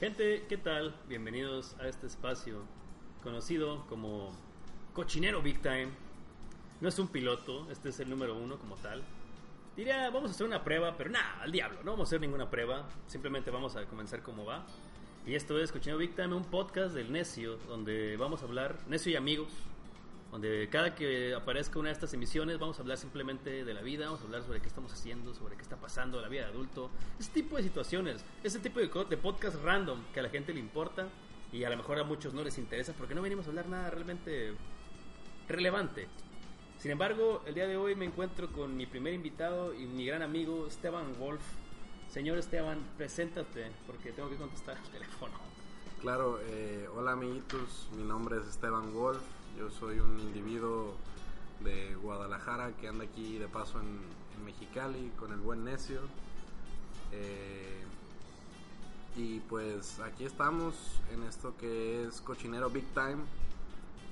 Gente, ¿qué tal? Bienvenidos a este espacio conocido como Cochinero Big Time. No es un piloto, este es el número uno como tal. Diría, vamos a hacer una prueba, pero nada, al diablo, no vamos a hacer ninguna prueba. Simplemente vamos a comenzar como va. Y esto es Cochinero Big Time, un podcast del Necio, donde vamos a hablar, Necio y amigos, donde cada que aparezca una de estas emisiones vamos a hablar simplemente de la vida, vamos a hablar sobre qué estamos haciendo, sobre qué está pasando, la vida de adulto, ese tipo de situaciones, ese tipo de, de podcast random que a la gente le importa y a lo mejor a muchos no les interesa porque no venimos a hablar nada realmente relevante. Sin embargo, el día de hoy me encuentro con mi primer invitado y mi gran amigo Esteban Wolf. Señor Esteban, preséntate porque tengo que contestar el teléfono. Claro, eh, hola amiguitos, mi nombre es Esteban Wolf, yo soy un individuo de Guadalajara que anda aquí de paso en, Mexicali con el buen necio. Eh, y pues aquí estamos en esto que es Cochinero Big Time.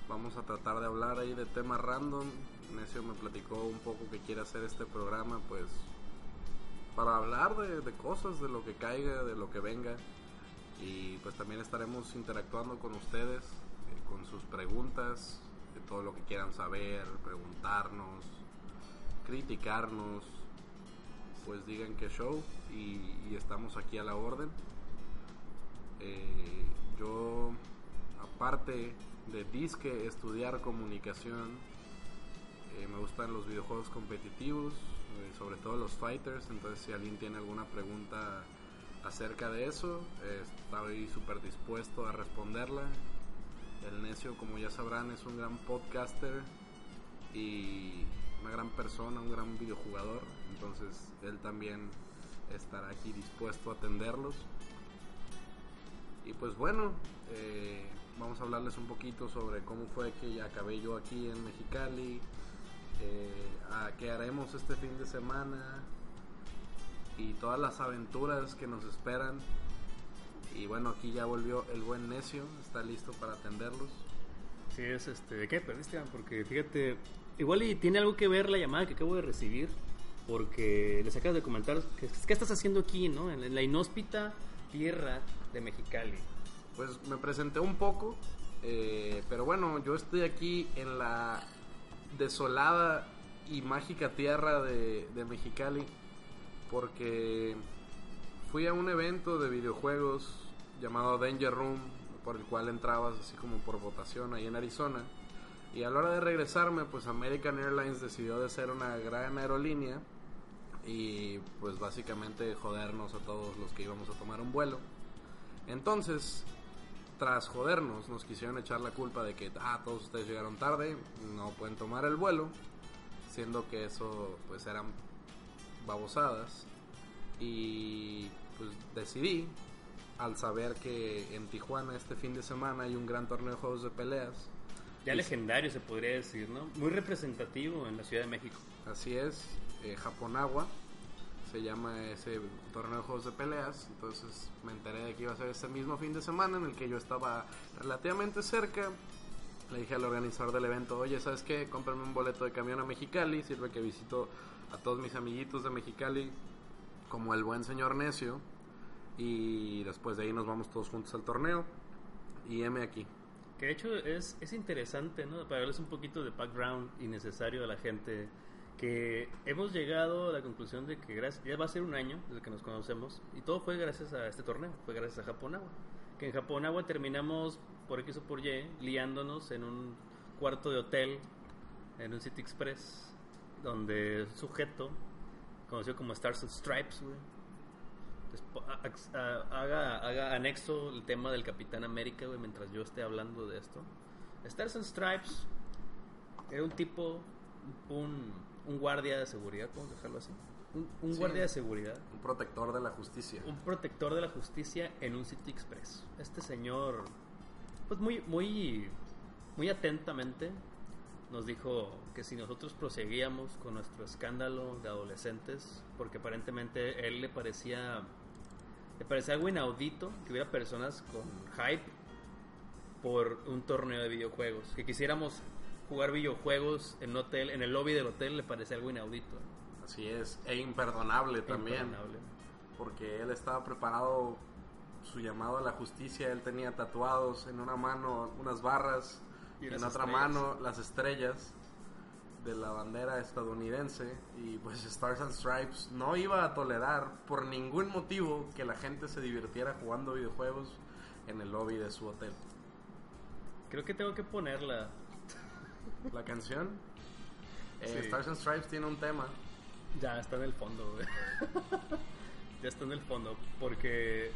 Vamos a tratar de hablar ahí de temas random. Necio me platicó un poco que quiere hacer este programa pues para hablar de, de cosas, de lo que caiga, de lo que venga y pues también estaremos interactuando con ustedes con sus preguntas de todo lo que quieran saber preguntarnos criticarnos pues digan que show y, estamos aquí a la orden Eh, yo aparte de disque estudiar comunicación eh, me gustan los videojuegos competitivos eh, sobre todo los fighters entonces si alguien tiene alguna pregunta acerca de eso. Estoy súper dispuesto a responderla. El necio, como ya sabrán, es un gran podcaster y una gran persona, un gran videojugador. Entonces él también estará aquí dispuesto a atenderlos. Y pues bueno, eh, vamos a hablarles un poquito sobre cómo fue que acabé yo aquí en Mexicali, eh, a qué haremos este fin de semana, y todas las aventuras que nos esperan. Y bueno, aquí ya volvió el buen necio, está listo para atenderlos. Sí, es este. ¿De qué perdiste? Porque fíjate, igual y tiene algo que ver la llamada que acabo de recibir. Porque les acabas de comentar que, qué estás haciendo aquí, ¿no? En la inhóspita tierra de Mexicali. Pues me presenté un poco, eh, pero bueno, yo estoy aquí en la desolada y mágica tierra de, de Mexicali porque fui a un evento de videojuegos llamado Danger Room, por el cual entrabas así como por votación ahí en Arizona. Y a la hora de regresarme, pues American Airlines decidió de ser una gran aerolínea y pues básicamente jodernos a todos los que íbamos a tomar un vuelo. Entonces, tras jodernos, nos quisieron echar la culpa de que ah, todos ustedes llegaron tarde, no pueden tomar el vuelo, siendo que eso pues eran babosadas. Y pues decidí, al saber que en Tijuana este fin de semana hay un gran torneo de juegos de peleas, Ya legendario se podría decir, ¿no? Muy representativo en la Ciudad de México. Así es, eh, Japonagua se llama ese torneo de juegos de peleas. Entonces me enteré de que iba a ser ese mismo fin de semana en el que yo estaba relativamente cerca. Le dije al organizador del evento, oye, ¿sabes qué? Cómprame un boleto de camión a Mexicali. Sirve que visito a todos mis amiguitos de Mexicali, como el buen señor necio. Y después de ahí nos vamos todos juntos al torneo. Y M aquí. Que de hecho es, es interesante, ¿no? Para darles un poquito de background innecesario a la gente. Que hemos llegado a la conclusión de que gracias, ya va a ser un año desde que nos conocemos. Y todo fue gracias a este torneo, fue gracias a Japonagua. Que en Japonagua terminamos por X o por Y liándonos en un cuarto de hotel, en un City Express, donde un sujeto, conocido como Stars and Stripes, güey, a- a- haga, haga anexo el tema del Capitán América, güey, mientras yo esté hablando de esto. Stars and Stripes era un tipo, un, un guardia de seguridad, ¿podemos dejarlo así? Un, un Sí. guardia de seguridad, Un protector de la justicia. un protector de la justicia en un City Express. Este señor, pues muy, muy, muy atentamente nos dijo que si nosotros proseguíamos con nuestro escándalo de adolescentes, porque aparentemente él le parecía, le parecía algo inaudito que hubiera personas con hype por un torneo de videojuegos, que quisiéramos jugar videojuegos en un hotel, en el lobby del hotel le parecía algo inaudito. Así es. E imperdonable también. Imperdonable. porque él estaba preparado su llamado a la justicia, él tenía tatuados en una mano unas barras en otra mano las estrellas de la bandera estadounidense y pues Stars and Stripes no iba a tolerar por ningún motivo que la gente se divirtiera jugando videojuegos en el lobby de su hotel. Creo que tengo que ponerla. La canción eh, Sí. Stars and Stripes tiene un tema Ya está en el fondo, güey. ya está en el fondo. Porque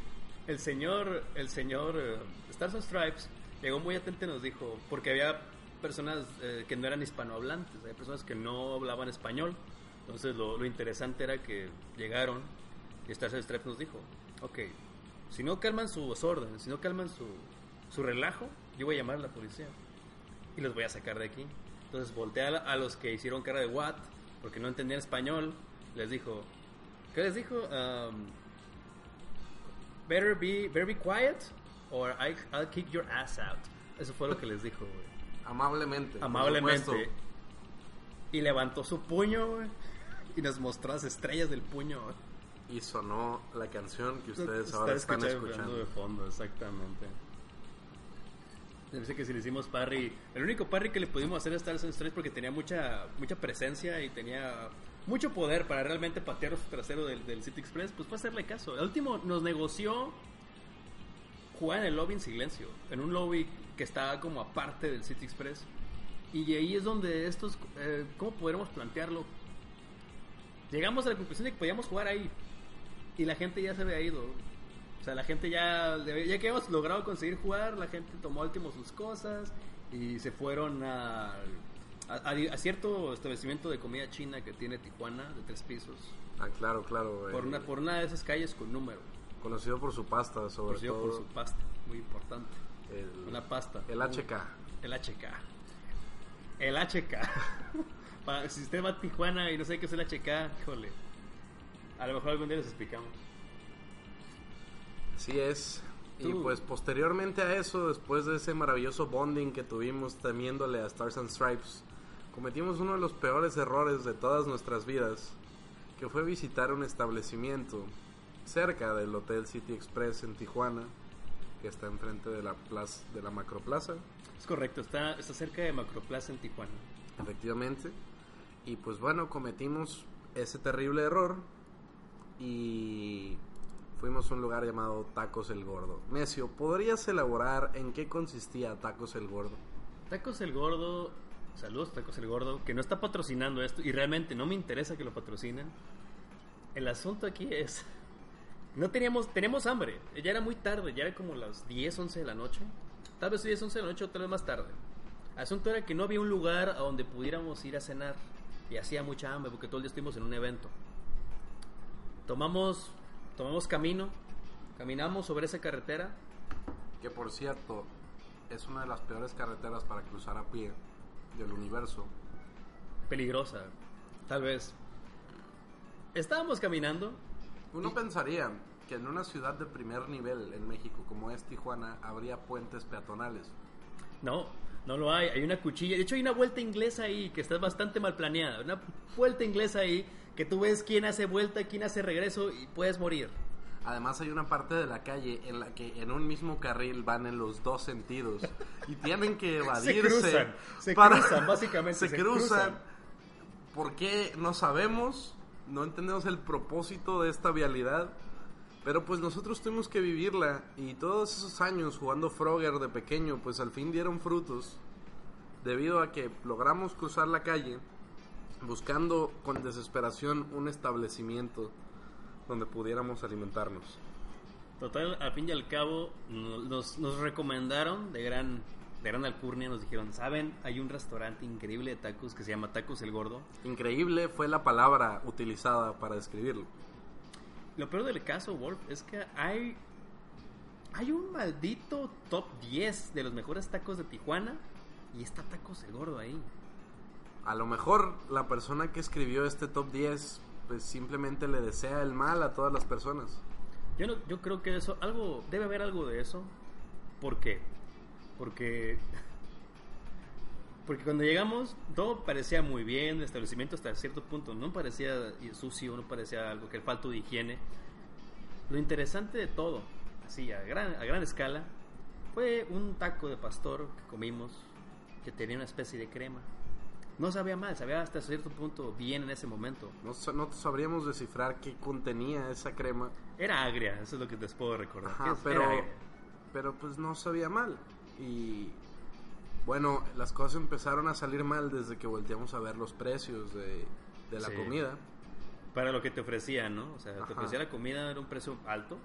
el señor, el señor eh, Stars and Stripes llegó muy atento y nos dijo, porque había personas eh, que no eran hispanohablantes, había personas que no hablaban español. Entonces lo, lo interesante era que llegaron y Stars and Stripes nos dijo, ok, si no calman sus órdenes, si no calman su, su relajo, yo voy a llamar a la policía y los voy a sacar de aquí. Entonces voltea a, a los que hicieron cara de what, porque no entendían español, les dijo, ¿qué les dijo? Um, better be, better be quiet or I, I'll kick your ass out. Eso fue lo que les dijo, güey. amablemente. Amablemente. Y levantó su puño, güey. Y nos mostró las estrellas del puño. güey. Y sonó la canción que ustedes Está ahora están escuchando de fondo, exactamente. Dice que si le hicimos parry, el único parry que le pudimos hacer a Stars and Stripes porque tenía mucha mucha presencia y tenía mucho poder para realmente patear su trasero del, del City Express, pues fue hacerle caso. El último nos negoció jugar en el lobby en silencio, en un lobby que estaba como aparte del City Express. Y ahí es donde estos, eh, ¿cómo podremos plantearlo? Llegamos a la conclusión de que podíamos jugar ahí. Y la gente ya se había ido. O sea, la gente ya, ya que hemos logrado conseguir jugar, la gente tomó último sus cosas y se fueron a, a, a- a cierto establecimiento de comida china que tiene Tijuana, de tres pisos, Ah, claro, claro. por eh, una, por una de esas calles con número, Conocido por su pasta, sobre conocido todo. por su pasta, muy importante. el, Una pasta. el HK. El HK. El HK. Pa- si usted va a Tijuana y no sabe qué es el HK, híjole. A lo mejor algún día les explicamos. Así es. Y pues posteriormente a eso, después de ese maravilloso bonding que tuvimos temiéndole a Stars and Stripes, cometimos uno de los peores errores de todas nuestras vidas, que fue visitar un establecimiento cerca del Hotel City Express en Tijuana, que está enfrente de la plaza, de la Macroplaza, Es correcto, está, está cerca de Macroplaza en Tijuana. efectivamente. Y pues bueno, cometimos ese terrible error y fuimos a un lugar llamado Tacos el Gordo. Necio, ¿podrías elaborar en qué consistía Tacos el Gordo? Tacos el Gordo, saludos Tacos el Gordo, que no está patrocinando esto y realmente no me interesa que lo patrocinen. El asunto aquí es, no teníamos, teníamos hambre, ya era muy tarde, ya era como las 10, 11 de la noche, tal vez 10, 11 de la noche o tal vez más tarde. El asunto era que no había un lugar a donde pudiéramos ir a cenar y hacía mucha hambre porque todo el día estuvimos en un evento. Tomamos, tomamos camino, caminamos sobre esa carretera Que por cierto, es una de las peores carreteras para cruzar a pie del universo. peligrosa, tal vez. Estábamos caminando. Uno pensaría que en una ciudad de primer nivel en México como es Tijuana habría puentes peatonales. No, no lo hay. Hay una cuchilla. De hecho, hay una vuelta inglesa ahí que está bastante mal planeada. Una vuelta inglesa ahí que tú ves quién hace vuelta, quién hace regreso y puedes morir. Además hay una parte de la calle en la que en un mismo carril van en los dos sentidos y tienen que evadirse. cruzan, se cruzan, básicamente, Se, se cruzan. cruzan. ¿Por qué? No sabemos. No entendemos el propósito de esta vialidad. Pero pues nosotros tuvimos que vivirla y todos esos años jugando Frogger de pequeño pues al fin dieron frutos debido a que logramos cruzar la calle buscando con desesperación un establecimiento donde pudiéramos alimentarnos. Total, al fin y al cabo, no- nos, nos recomendaron de gran, de gran alcurnia. Nos dijeron: ¿Saben? Hay un restaurante increíble de tacos que se llama Tacos el Gordo. Increíble fue la palabra utilizada para describirlo. Lo peor del caso, Wolf, es que hay, hay un maldito top 10 de los mejores tacos de Tijuana y está Tacos el Gordo ahí. A lo mejor la persona que escribió este top 10 pues simplemente le desea el mal a todas las personas. Yo, no, yo creo que eso, algo, debe haber algo de eso. ¿Por qué? Porque, porque cuando llegamos todo parecía muy bien, el establecimiento hasta cierto punto no parecía sucio, no parecía algo que falto de higiene. Lo interesante de todo, así a gran, a gran escala, fue un taco de pastor que comimos que tenía una especie de crema. No sabía mal, sabía hasta cierto punto bien en ese momento. No, no sabríamos descifrar qué contenía esa crema, Era agria, eso es lo que les puedo recordar. Ajá, pero, pero pues no sabía mal. Y bueno, las cosas empezaron a salir mal desde que volteamos a ver los precios de, de la Sí. comida. Para lo que te ofrecían, ¿no? O sea, te ofrecía la comida, era un precio alto.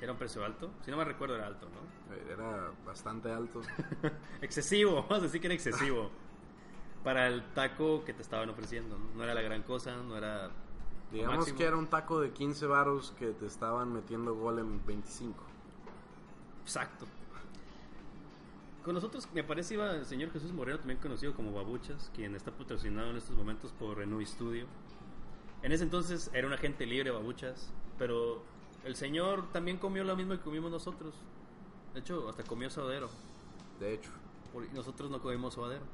Era un precio alto. Si no me recuerdo, era alto, ¿no? Eh, Era bastante alto. excesivo, vamos a decir que era excesivo. para el taco que te estaban ofreciendo. No, No era la gran cosa, no era. Digamos que era un taco de 15 varos que te estaban metiendo gol en 25. Exacto. Con nosotros, me parece, iba el señor Jesús Moreno, también conocido como Babuchas, quien está patrocinado en estos momentos por Renew Studio. En ese entonces era un agente libre, Babuchas, pero el señor también comió lo mismo que comimos nosotros. De hecho, hasta comió suadero. De hecho, Por- nosotros no comemos suadero.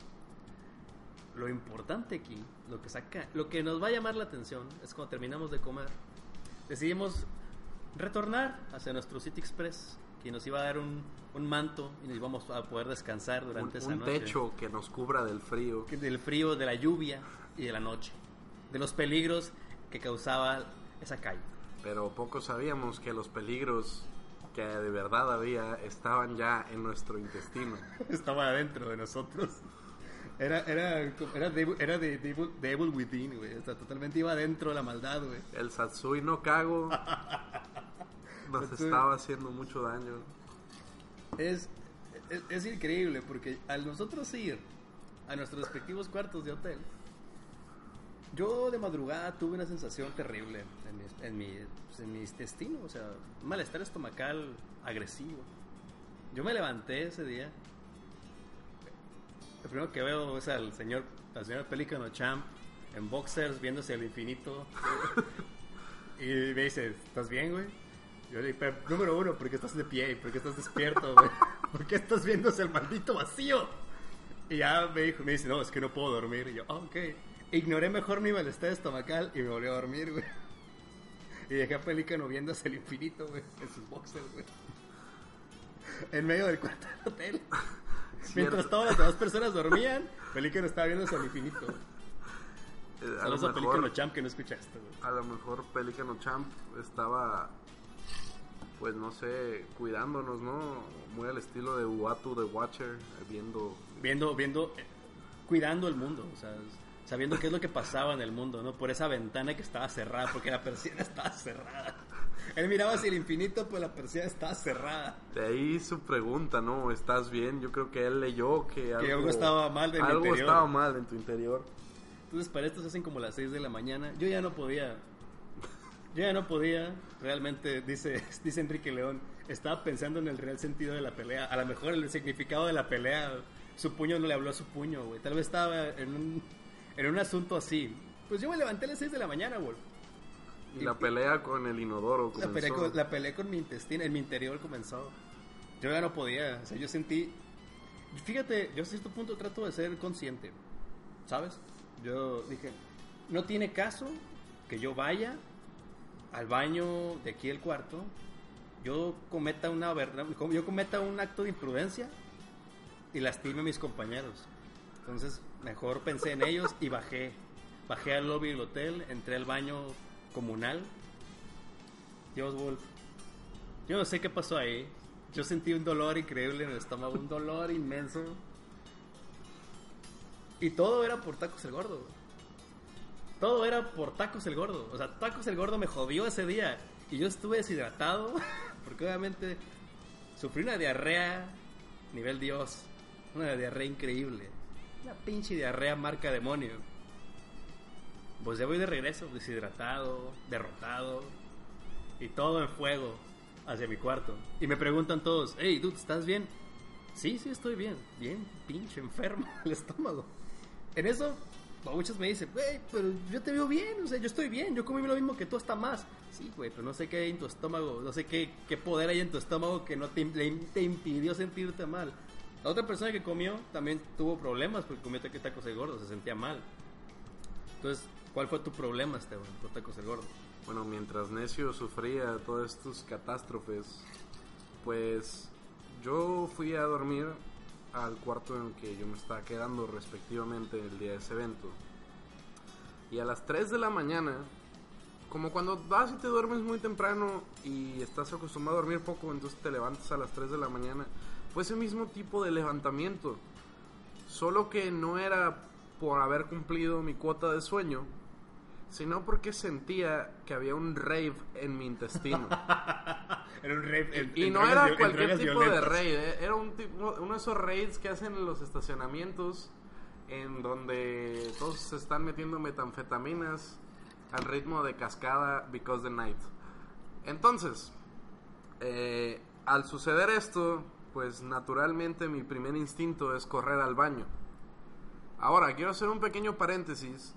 Lo importante aquí, lo que saca, lo que nos va a llamar la atención es cuando terminamos de comer, decidimos retornar hacia nuestro City Express, que nos iba a dar un, un manto y nos íbamos a poder descansar un, durante esa un noche. techo que nos cubra del frío. Del frío, de la lluvia y de la noche. De los peligros que causaba esa calle. Pero poco sabíamos que los peligros que de verdad había estaban ya en nuestro intestino. Estaba adentro de nosotros. Era, era, era, devil, era de devil, devil within, güey. O sea, totalmente iba adentro de la maldad, güey. El Satsui no cago nos Satsui. estaba haciendo mucho daño. Es, es, es increíble porque al nosotros ir a nuestros respectivos cuartos de hotel, yo de madrugada tuve una sensación terrible en mi, en mi, pues, en mi intestino, o sea, un malestar estomacal agresivo. Yo me levanté ese día. Lo primero que veo es al señor, al señor Pelícano Champ en boxers viéndose al infinito. y me dice, ¿estás bien, güey? Yo le dije, "Pero, número uno, ¿por qué estás de pie? ¿Por qué estás despierto, güey? ¿Por qué estás viéndose el maldito vacío? Y ya me dijo, me dice, no, es que no puedo dormir. Y yo, ah, ok. Ignoré mejor mi malestar estomacal y me volví a dormir, güey. Y dejé a Pelícano viéndose el infinito, güey, en sus boxers, güey. En medio del cuarto del hotel. Mientras todas las demás personas dormían, Pelícano estaba viéndose al infinito, güey. Eh, a, Saludos lo a Pelícano Champ que no escucha esto, güey. a lo mejor Pelícano Champ estaba, pues no sé, cuidándonos, ¿no? Muy al estilo de Uatu the Watcher, viendo... viendo, viendo, eh, cuidando el mundo, o sea, sabiendo qué es lo que pasaba en el mundo, ¿no? Por esa ventana que estaba cerrada, porque la persiana estaba cerrada. Él miraba hacia el infinito, pues la persiana estaba cerrada. De ahí su pregunta, ¿no? ¿Estás bien? Yo creo que él leyó que algo, algo estaba mal mi Algo interior. estaba mal en tu interior. Entonces para esto se hacen como las 6 de la mañana. Yo ya no podía. Yo ya no podía. Realmente, dice, dice Enrique León, estaba pensando en el real sentido de la pelea. A lo mejor el significado de la pelea, su puño no le habló a su puño, güey. Tal vez estaba en un, en un asunto así. Pues yo me levanté a las 6 de la mañana, güey. Y la pelea con el inodoro La peleé, con, la peleé con mi intestino, en mi interior comenzó. Yo ya no podía, o sea, yo sentí... Fíjate, yo a cierto punto trato de ser consciente, ¿sabes? Yo dije, no tiene caso que yo vaya al baño de aquí del cuarto, yo cometa una yo cometa un acto de imprudencia y lastime a mis compañeros. Entonces, mejor pensé en ellos y bajé. Bajé al lobby del hotel, entré al baño comunal. Dios Wolf. Yo no sé qué pasó ahí. Yo sentí un dolor increíble en el estómago, un dolor inmenso. Y todo era por Tacos el Gordo. Todo era por Tacos el Gordo. O sea, Tacos el Gordo me jodió ese día. Y yo estuve deshidratado. Porque obviamente sufrí una diarrea nivel Dios. Una diarrea increíble. Una pinche diarrea marca demonio. Pues ya voy de regreso, deshidratado, derrotado. Y todo en fuego hacia mi cuarto. Y me preguntan todos, hey, dude, ¿estás bien? Sí, sí, estoy bien. Bien, pinche enfermo el estómago. En eso, muchos me dicen, güey, pero yo te veo bien, o sea, yo estoy bien, yo comí lo mismo que tú hasta más. Sí, güey, pero no sé qué hay en tu estómago, no sé qué, qué poder hay en tu estómago que no te, te impidió sentirte mal. La otra persona que comió también tuvo problemas porque comió tacos de gordo, se sentía mal. Entonces, ¿Cuál fue tu problema, Esteban, con Tacos el Gordo? Bueno, mientras Necio sufría todas estas catástrofes, pues yo fui a dormir al cuarto en que yo me estaba quedando respectivamente el día de ese evento. Y a las 3 de la mañana, como cuando vas y te duermes muy temprano y estás acostumbrado a dormir poco, entonces te levantas a las 3 de la mañana, fue ese mismo tipo de levantamiento. Solo que no era por haber cumplido mi cuota de sueño, sino porque sentía que había un rave en mi intestino. Era un rave. y no era cualquier tipo de raid, ¿eh? era un tipo, uno de esos raids que hacen en los estacionamientos en donde todos se están metiendo metanfetaminas al ritmo de cascada because the night. Entonces, eh, al suceder esto, pues naturalmente mi primer instinto es correr al baño. Ahora, quiero hacer un pequeño paréntesis.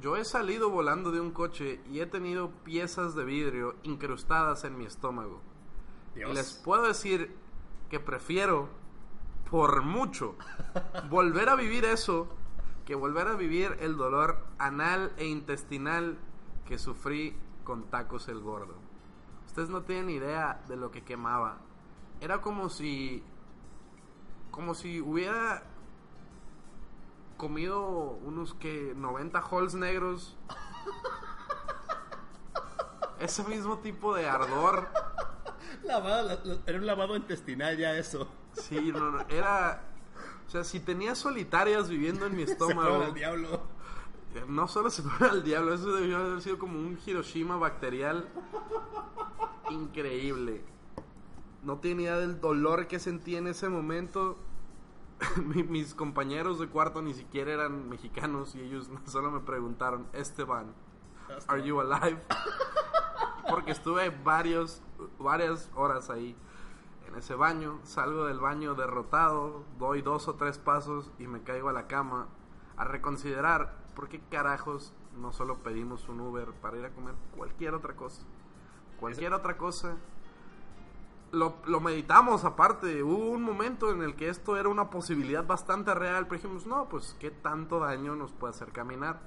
Yo he salido volando de un coche y he tenido piezas de vidrio incrustadas en mi estómago. Dios. Y les puedo decir que prefiero, por mucho, volver a vivir eso que volver a vivir el dolor anal e intestinal que sufrí con tacos el gordo. Ustedes no tienen idea de lo que quemaba. Era como si. como si hubiera comido unos que 90 holes negros. Ese mismo tipo de ardor. Lavado, era un lavado intestinal ya eso. Sí, no, no, era. O sea, si tenía solitarias viviendo en mi Se fueron estómago. al diablo. No solo se fue al diablo, eso debió haber sido como un Hiroshima bacterial increíble. No tenía idea del dolor que sentí en ese momento. Mi- Mis compañeros de cuarto ni siquiera eran mexicanos y ellos solo me preguntaron, Esteban, ¿are you alive? Porque estuve varios, varias horas ahí en ese baño. Salgo del baño derrotado, doy dos o tres pasos y me caigo a la cama a reconsiderar por qué carajos no solo pedimos un Uber para ir a comer cualquier otra cosa. Cualquier otra cosa. Lo, lo meditamos aparte. Hubo un momento en el que esto era una posibilidad bastante real. Pero dijimos, no, pues qué tanto daño nos puede hacer caminar.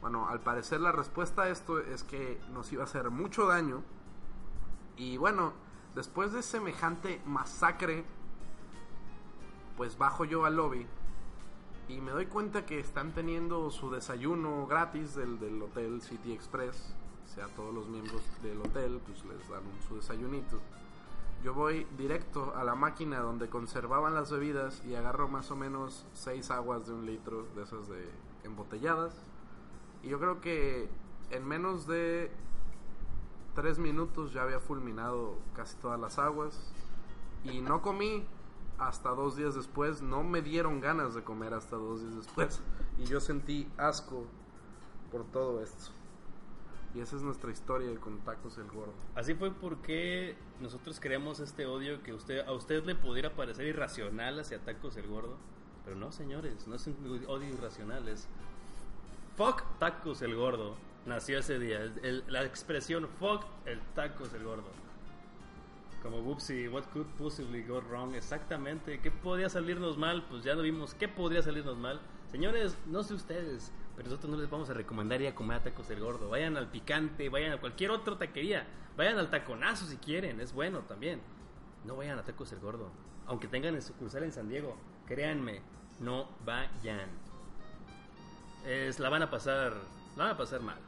Bueno, al parecer la respuesta a esto es que nos iba a hacer mucho daño. Y bueno, después de semejante masacre, pues bajo yo al lobby y me doy cuenta que están teniendo su desayuno gratis del, del hotel City Express. O sea, todos los miembros del hotel pues les dan su desayunito. Yo voy directo a la máquina donde conservaban las bebidas y agarro más o menos seis aguas de un litro de esas de embotelladas. Y yo creo que en menos de tres minutos ya había fulminado casi todas las aguas. Y no comí hasta dos días después. No me dieron ganas de comer hasta dos días después. Y yo sentí asco por todo esto. Y esa es nuestra historia con Tacos el Gordo. Así fue porque nosotros creamos este odio que usted a usted le pudiera parecer irracional hacia Tacos el Gordo. Pero no, señores, no es un odio irracional, es fuck Tacos el Gordo. Nació ese día. El- la expresión fuck el Tacos el Gordo. Como whoopsie, what could possibly go wrong? Exactamente. ¿Qué podría salirnos mal? Pues ya lo vimos. ¿Qué podría salirnos mal? Señores, no sé ustedes, pero nosotros no les vamos a recomendar ir a comer a tacos el gordo. Vayan al picante, vayan a cualquier otra taquería. Vayan al taconazo si quieren, es bueno también. No vayan a tacos el gordo. Aunque tengan el sucursal en San Diego, créanme, no vayan. Es, la van a pasar, la van a pasar mal.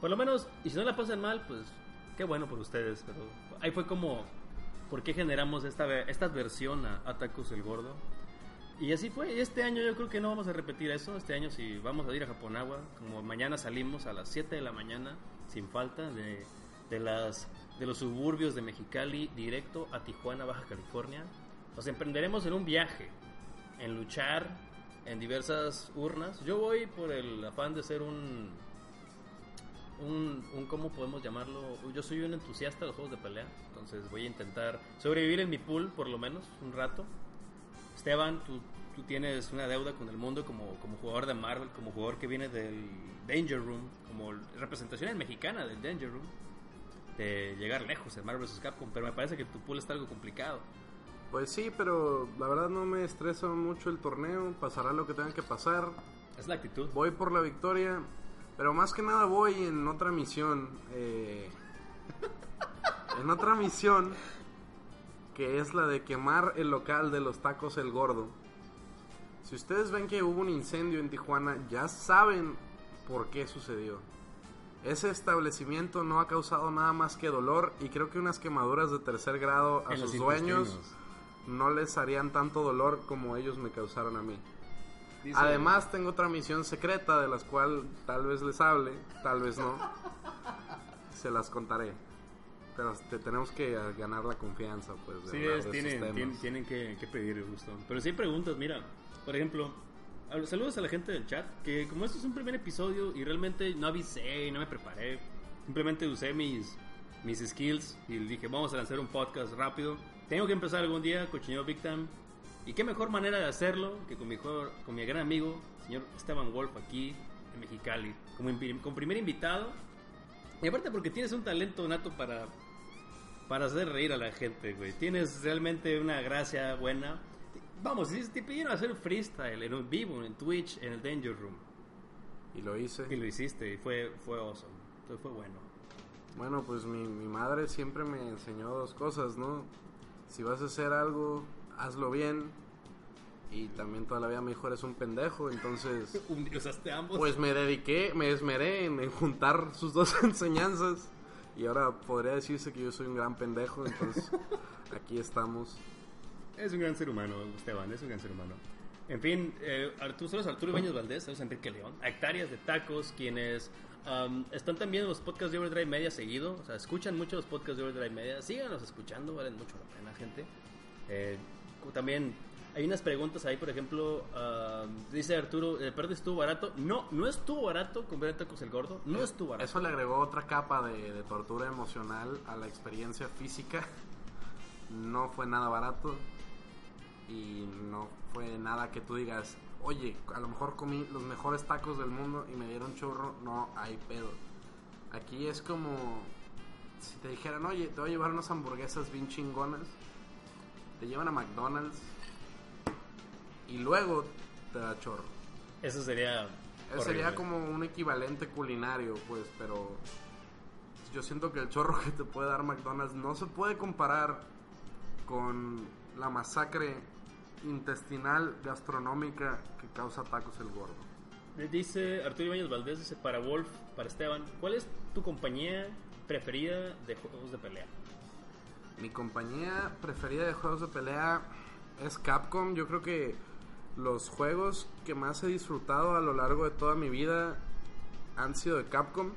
Por lo menos, y si no la pasan mal, pues qué bueno por ustedes. Pero ahí fue como, ¿por qué generamos esta, esta versión a, a Tacos el Gordo? Y así fue. Este año yo creo que no vamos a repetir eso. Este año si vamos a ir a Japonagua, como mañana salimos a las 7 de la mañana, sin falta, de, de, las, de los suburbios de Mexicali, directo a Tijuana, Baja California. Nos emprenderemos en un viaje, en luchar en diversas urnas. Yo voy por el afán de ser un un, un ¿cómo podemos llamarlo? Yo soy un entusiasta de los juegos de pelea, entonces voy a intentar sobrevivir en mi pool por lo menos un rato. Esteban, tú, tú tienes una deuda con el mundo como, como jugador de Marvel, como jugador que viene del Danger Room, como representación mexicana del Danger Room, de llegar lejos en Marvel vs. Capcom, pero me parece que tu pool está algo complicado. Pues sí, pero la verdad no me estresa mucho el torneo. Pasará lo que tenga que pasar. Es la actitud. Voy por la victoria. Pero más que nada voy en otra misión. eh, en otra misión. Que es la de quemar el local de los tacos El Gordo. Si ustedes ven que hubo un incendio en Tijuana, ya saben por qué sucedió. Ese establecimiento no ha causado nada más que dolor y creo que unas quemaduras de tercer grado a En sus dueños no les harían tanto dolor como ellos me causaron a mí. Dice- Además tengo otra misión secreta de las cual tal vez les hable, tal vez no. Se las contaré. Pero te tenemos que ganar la confianza, pues. de Sí, es, tienen, tienen, tienen que, que pedir gusto. Pero sí hay preguntas, mira, por ejemplo, saludos a la gente del chat, que como esto es un primer episodio y realmente no avisé no me preparé, simplemente usé mis, mis skills y dije, vamos a lanzar un podcast rápido. Tengo que empezar algún día, Cochinero Big Time. Y qué mejor manera de hacerlo que con mi, con mi gran amigo, señor Esteban Wolf, aquí en Mexicali, como, como primer invitado. Y aparte porque tienes un talento nato para para hacer reír a la gente, güey. Tienes realmente una gracia buena. Vamos, si te pidieron hacer freestyle en un vivo, en Twitch, en el Danger Room. Y lo hice. Y lo hiciste y fue, fue awesome. Entonces fue bueno. Bueno, pues mi, mi madre siempre me enseñó dos cosas, ¿no? Si vas a hacer algo, hazlo bien. Y también toda la vida me dijo, eres un pendejo. Entonces, Usaste ambos. pues me dediqué, me esmeré en, en juntar sus dos enseñanzas. Y ahora podría decirse que yo soy un gran pendejo. Entonces, aquí estamos. Es un gran ser humano, Esteban, es un gran ser humano. En fin, eh, Arturo, Arturo Ibáñez Valdés, a Enrique León, a Hectáreas de Tacos, quienes am, están también en los podcasts de Overdrive Media seguido, o sea, escuchan mucho los podcasts de Overdrive Media, síganos escuchando, valen mucho la pena, gente. Eh, también hay unas preguntas ahí, por ejemplo, am, dice Arturo, ¿el perro estuvo barato? No, no estuvo barato comprar tacos el gordo, no estuvo barato. Eso le agregó otra capa de, de tortura emocional a la experiencia física. No fue nada barato. Y no fue nada que tú digas, oye, a lo mejor comí los mejores tacos del mundo y me dieron churro. No, hay pedo. Aquí es como si te dijeran, oye, te voy a llevar unas hamburguesas bien chingonas. Te llevan a McDonald's. Y luego te da chorro. Eso sería... Ese Sería como un equivalente culinario, pues, pero yo siento que el chorro que te puede dar McDonald's no se puede comparar con la masacre intestinal gastronómica que causa tacos el gordo. Dice Arturo Ibáñez Valdés, dice para Wolf, para Esteban, ¿cuál es tu compañía preferida de juegos de pelea? Mi compañía preferida de juegos de pelea es Capcom. Yo creo que los juegos que más he disfrutado a lo largo de toda mi vida han sido de Capcom.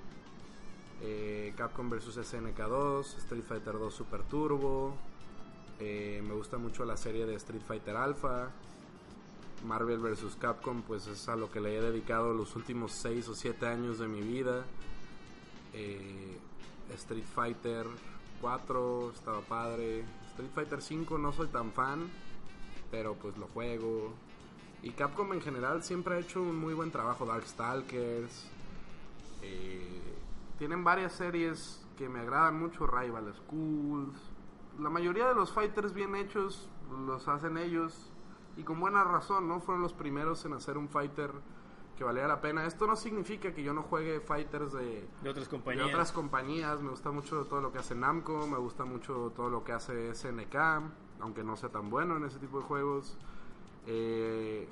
Eh, Capcom vs SNK 2, Street Fighter 2 Super Turbo. Eh, me gusta mucho la serie de Street Fighter Alpha. Marvel vs Capcom, pues es a lo que le he dedicado los últimos 6 o 7 años de mi vida. Eh, Street Fighter 4 estaba padre. Street Fighter 5 no soy tan fan, pero pues lo juego. Y Capcom en general siempre ha hecho un muy buen trabajo. Darkstalkers. Eh, tienen varias series que me agradan mucho. Rival Schools. La mayoría de los fighters bien hechos los hacen ellos. Y con buena razón, ¿no? Fueron los primeros en hacer un fighter que valía la pena. Esto no significa que yo no juegue fighters de, De otras de compañías. otras compañías. Me gusta mucho todo lo que hace Namco, me gusta mucho todo lo que hace SNK, aunque no sea tan bueno en ese tipo de juegos. Eh,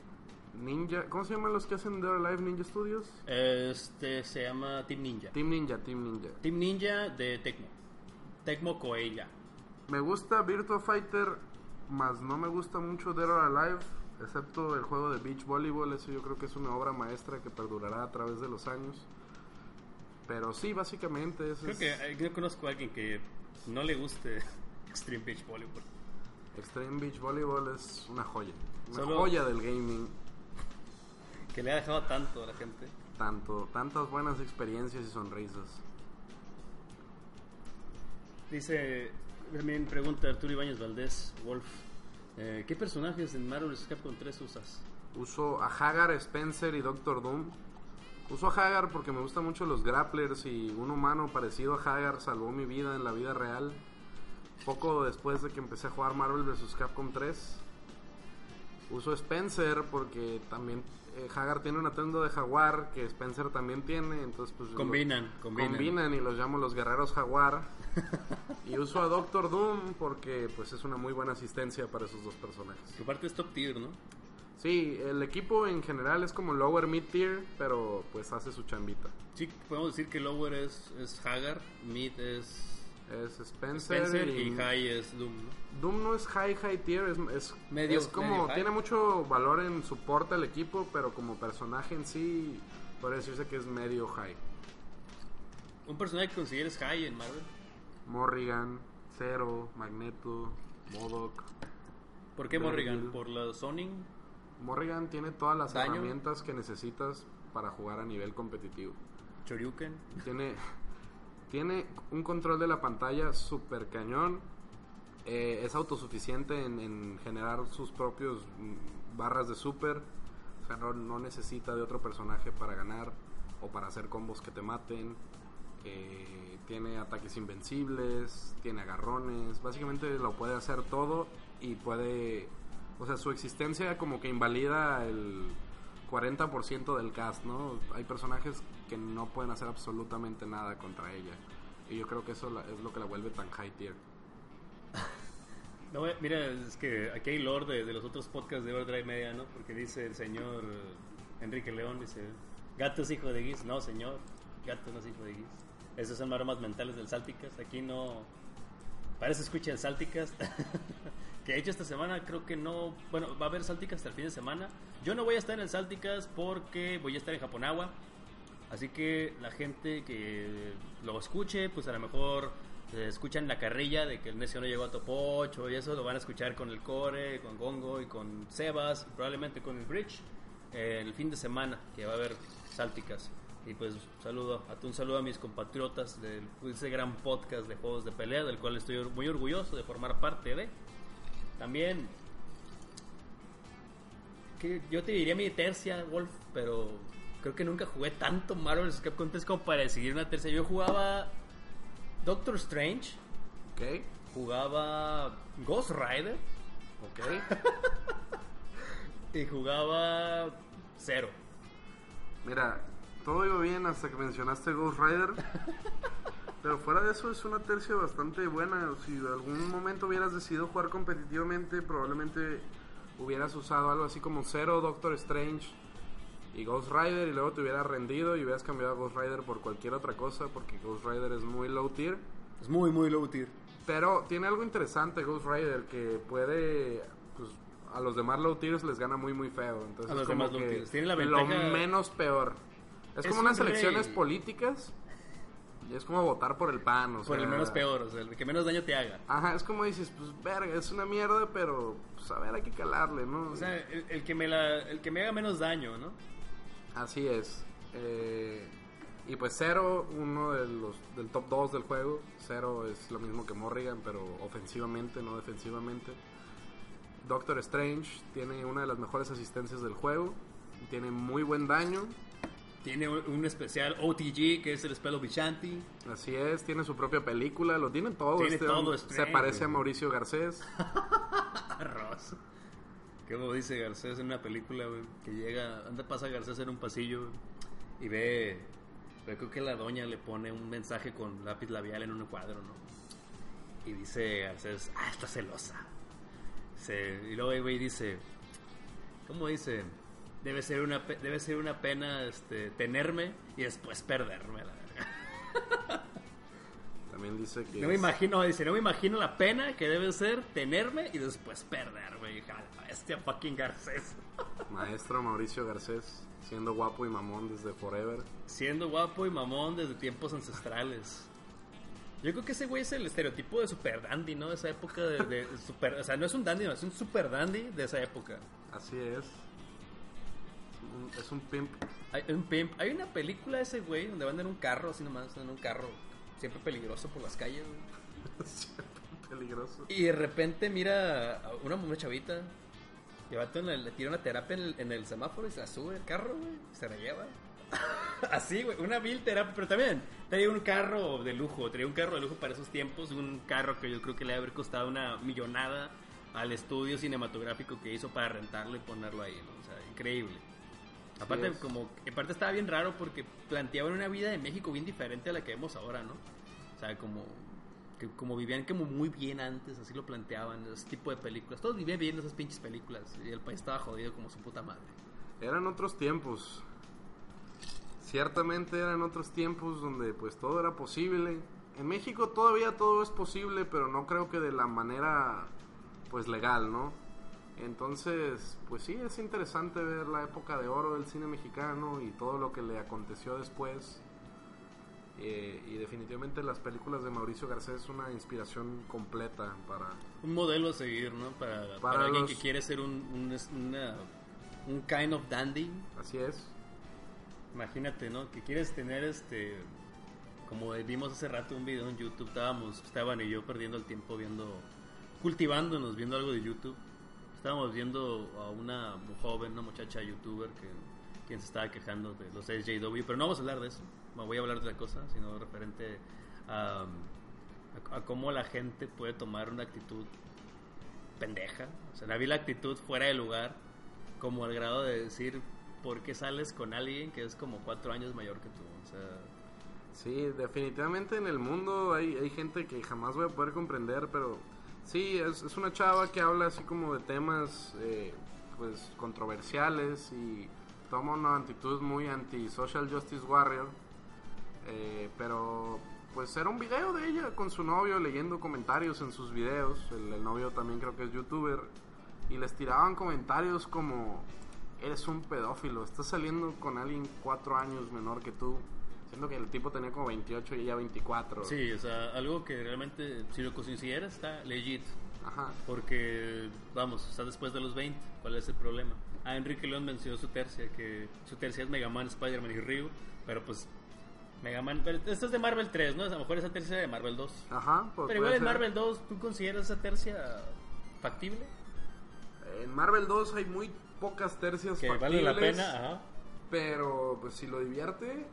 Ninja, ¿cómo se llaman los que hacen Dead or Alive Ninja Studios? Este se llama Team Ninja. Team Ninja, Team Ninja. Team Ninja de Tecmo. Tecmo Koei ya. Me gusta Virtua Fighter, más no me gusta mucho Dead or Alive, excepto el juego de Beach Volleyball. Eso yo creo que es una obra maestra que perdurará a través de los años. Pero sí, básicamente eso Creo es que eh, yo conozco a alguien que no le guste Extreme Beach Volleyball. Extreme Beach Volleyball es una joya. Una Solo- joya del gaming. Que le ha dejado tanto a la gente. Tanto, tantas buenas experiencias y sonrisas. Dice, también pregunta Arturo Ibáñez Valdés, Wolf. eh, ¿Qué personajes en Marvel vs. Capcom 3 usas? Uso a Hagar, Spencer y Doctor Doom. Uso a Hagar porque me gustan mucho los grapplers y un humano parecido a Hagar salvó mi vida en la vida real. Poco después de que empecé a jugar Marvel vs. Capcom 3. Uso Spencer porque también eh, Hagar tiene un atuendo de jaguar que Spencer también tiene, entonces pues... lo- Combinan, combinan. Combinan y los llamo los guerreros jaguar. y uso a Doctor Doom porque pues es una muy buena asistencia para esos dos personajes. Que parte es top tier, ¿no? Sí, el equipo en general es como lower mid tier, pero pues hace su chambita. Sí, podemos decir que lower es, es Hagar, mid es Es Spencer, Spencer y, y high es Doom, ¿no? Doom no es high high tier, es, es, Medio- es como medio tiene mucho valor en soporte al equipo, pero como personaje en sí podría decirse que es medio high. Un personaje que consideres high en Marvel. Morrigan, Zero, Magneto, Modok. ¿Por qué. Morrigan? ¿Por la Sonic? Morrigan tiene todas las Daño. herramientas que necesitas para jugar a nivel competitivo. Choryuken. Tiene, tiene un control de la pantalla super cañón. Eh, es autosuficiente en, en generar sus propios mm, barras de super. O sea, no, no necesita de otro personaje para ganar o para hacer combos que te maten. Eh, tiene ataques invencibles, tiene agarrones. Básicamente lo puede hacer todo y puede... O sea, su existencia como que invalida el 40% del cast, ¿no? Hay personajes que no pueden hacer absolutamente nada contra ella. Y yo creo que eso es lo que la vuelve tan high tier. No, eh, mira, es que aquí hay lore de, los otros podcasts de Overdrive Media, ¿no? Porque dice el señor Enrique León, dice, gato es hijo de Giz. No, señor, gato no es hijo de Giz. Esas son maromas mentales del Salticas. Aquí no... Parece escuchen Salticas. que de hecho esta semana creo que no... Bueno, va a haber Salticas hasta el fin de semana. Yo no voy a estar en el Salticas porque voy a estar en Japonagua. Así que la gente que lo escuche, pues a lo mejor eh, escuchan la carrilla de que el necio no llegó a Topocho y eso lo van a escuchar con el Core, con Gongo y con Sebas, probablemente con el Bridge eh, el fin de semana que va a haber Sálticas. Y pues saludo, a un saludo a mis compatriotas de ese gran podcast de juegos de pelea, del cual estoy muy orgulloso de formar parte de. También que yo te diría mi tercia, Wolf, pero creo que nunca jugué tanto Marvel vs. Capcom 3 como para decidir una tercia. Yo jugaba Doctor Strange, ¿Ok? jugaba Ghost Rider ¿Ok? y jugaba Zero. Mira, todo iba bien hasta que mencionaste Ghost Rider. Pero fuera de eso es una tercia bastante buena. Si en algún momento hubieras decidido jugar competitivamente, probablemente hubieras usado algo así como Zero, Doctor Strange y Ghost Rider y luego te hubieras rendido y hubieras cambiado a Ghost Rider por cualquier otra cosa porque Ghost Rider es muy low tier. Es muy, muy low tier. Pero tiene algo interesante Ghost Rider que puede, pues, a los demás low tiers les gana muy muy feo. Entonces A los como demás low tiers. Tiene la lo ventaja- menos peor. Es, como un unas elecciones políticas y es como votar por el PAN, o Por el sea, menos peor, o sea, el que menos daño te haga. Ajá, es como dices, pues verga, es una mierda, pero pues a ver, hay que calarle, ¿no? O sea, el, el que me la, el que me haga menos daño, ¿no? Así es. Eh, y pues Zero, uno de los del top 2 del juego. Zero es lo mismo que Morrigan, pero ofensivamente, no defensivamente. Doctor Strange tiene una de las mejores asistencias del juego. Tiene muy buen daño. Tiene un, especial OTG que es el Spell of Vishanti. Así es, tiene su propia película, lo tiene todo. Tiene este todo. Strange, Se parece a. Mauricio Garcés. Arroz. Como dice Garcés en una película, güey, que llega, anda pasa Garcés en un pasillo y ve, creo que la doña le pone un mensaje con lápiz labial en un cuadro, ¿no? Y dice Garcés, ah, está celosa. Se, y luego güey dice, ¿cómo dice? Debe ser una, debe ser una pena este, tenerme y después perderme, la verga. También dice que. No me es- imagino, dice, no me imagino la pena que debe ser tenerme y después perderme. Hija de bestia, fucking Garcés. Maestro Mauricio Garcés, siendo guapo y mamón desde Forever. Siendo guapo y mamón desde tiempos ancestrales. Yo creo que ese güey es el estereotipo de super dandy, ¿no? De esa época de, de super... O sea, no es un dandy, no, es un super dandy de esa época. Así es. Un- Es un pimp. Hay un pimp. Hay una película de ese güey donde van en un carro, así nomás, en un carro siempre peligroso por las calles, güey. Peligroso. Y de repente mira a una, una chavita. Y vato le tira una terapia en el, en el semáforo y se la sube el carro, güey. Se la lleva. Así, güey. Una vil terapia. Pero también traía un carro de lujo. Traía un carro de lujo para esos tiempos. Un carro que yo creo que le haber costado una millonada al estudio cinematográfico que hizo para rentarlo y ponerlo ahí, ¿no? O sea, increíble. Aparte, es. como, aparte estaba bien raro porque planteaban una vida de México bien diferente a la que vemos ahora, ¿no? O sea, como, que, como vivían como muy bien antes, así lo planteaban, ese tipo de películas. Todos vivían viendo esas pinches películas y el país estaba jodido como su puta madre. Eran otros tiempos. Ciertamente eran otros tiempos donde pues todo era posible. En México todavía todo es posible, pero no creo que de la manera pues legal, ¿no? Entonces, pues sí, es interesante ver la época de oro del cine mexicano y todo lo que le aconteció después. Eh, y definitivamente las películas de Mauricio Garcés es una inspiración completa para... Un modelo a seguir, ¿no? Para, para, Para alguien los- que quiere ser un, un, una- un kind of dandy. Así es. Imagínate, ¿no? Que quieres tener este. Como vimos hace rato un video en YouTube, estábamos, Esteban y yo perdiendo el tiempo viendo. cultivándonos, viendo algo de YouTube. Estábamos viendo a una joven, una muchacha youtuber que quien se estaba quejando de los SJW, pero no vamos a hablar de eso. No voy a hablar de otra cosa, sino referente a, a, a cómo la gente puede tomar una actitud pendeja. O sea, la vi la actitud fuera de lugar, como al grado de decir, ¿por qué sales con alguien que es como cuatro años mayor que tú? O sea, Sí, definitivamente en el mundo hay, hay gente que jamás voy a poder comprender, pero sí, es, es una chava que habla así como de temas eh, pues controversiales y toma una actitud muy anti-social justice warrior, eh, pero pues era un video de ella con su novio leyendo comentarios en sus videos, el, el novio también creo que es youtuber, y les tiraban comentarios como, eres un pedófilo, estás saliendo con alguien cuatro años menor que tú. Siendo que el tipo tenía como 28 y ella 24. sí, o sea, algo que realmente, si lo consideras, está legit. Ajá. Porque, vamos, está después de los 20. ¿Cuál es el problema? Ah, Enrique León mencionó su tercia, que su tercia es Mega Man, Spider-Man y Ryu. Pero pues, Mega Man. Pero esto es de Marvel 3, ¿no? A lo mejor esa tercia de Marvel 2. Ajá. pues pero igual en. Marvel 2, ¿tú consideras esa tercia factible? En Marvel 2 hay muy pocas tercias Que vale la factibles, pena, ajá. Pero pues si lo divierte,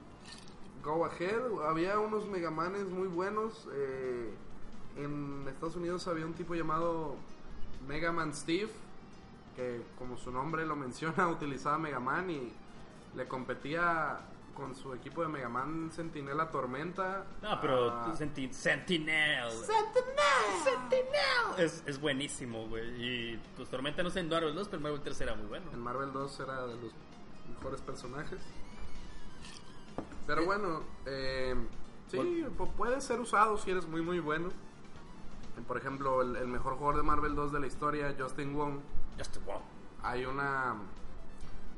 go ahead. Había unos Megamanes muy buenos. eh, en Estados Unidos había un tipo llamado Mega Man Steve, que como su nombre lo menciona, utilizaba Mega Man y le competía con su equipo de Mega Man Sentinela Tormenta. No, pero a- Senti- Sentinel. Sentinel. Es, es buenísimo, güey. Y pues Tormenta no sé en Marvel 2, pero Marvel 3 era muy bueno. En Marvel 2 era de los mejores personajes. Pero bueno, eh, sí, pu- puede ser usado si eres muy muy bueno. Por ejemplo, el, el mejor jugador de Marvel 2 de la historia, Justin Wong, Just wow. hay una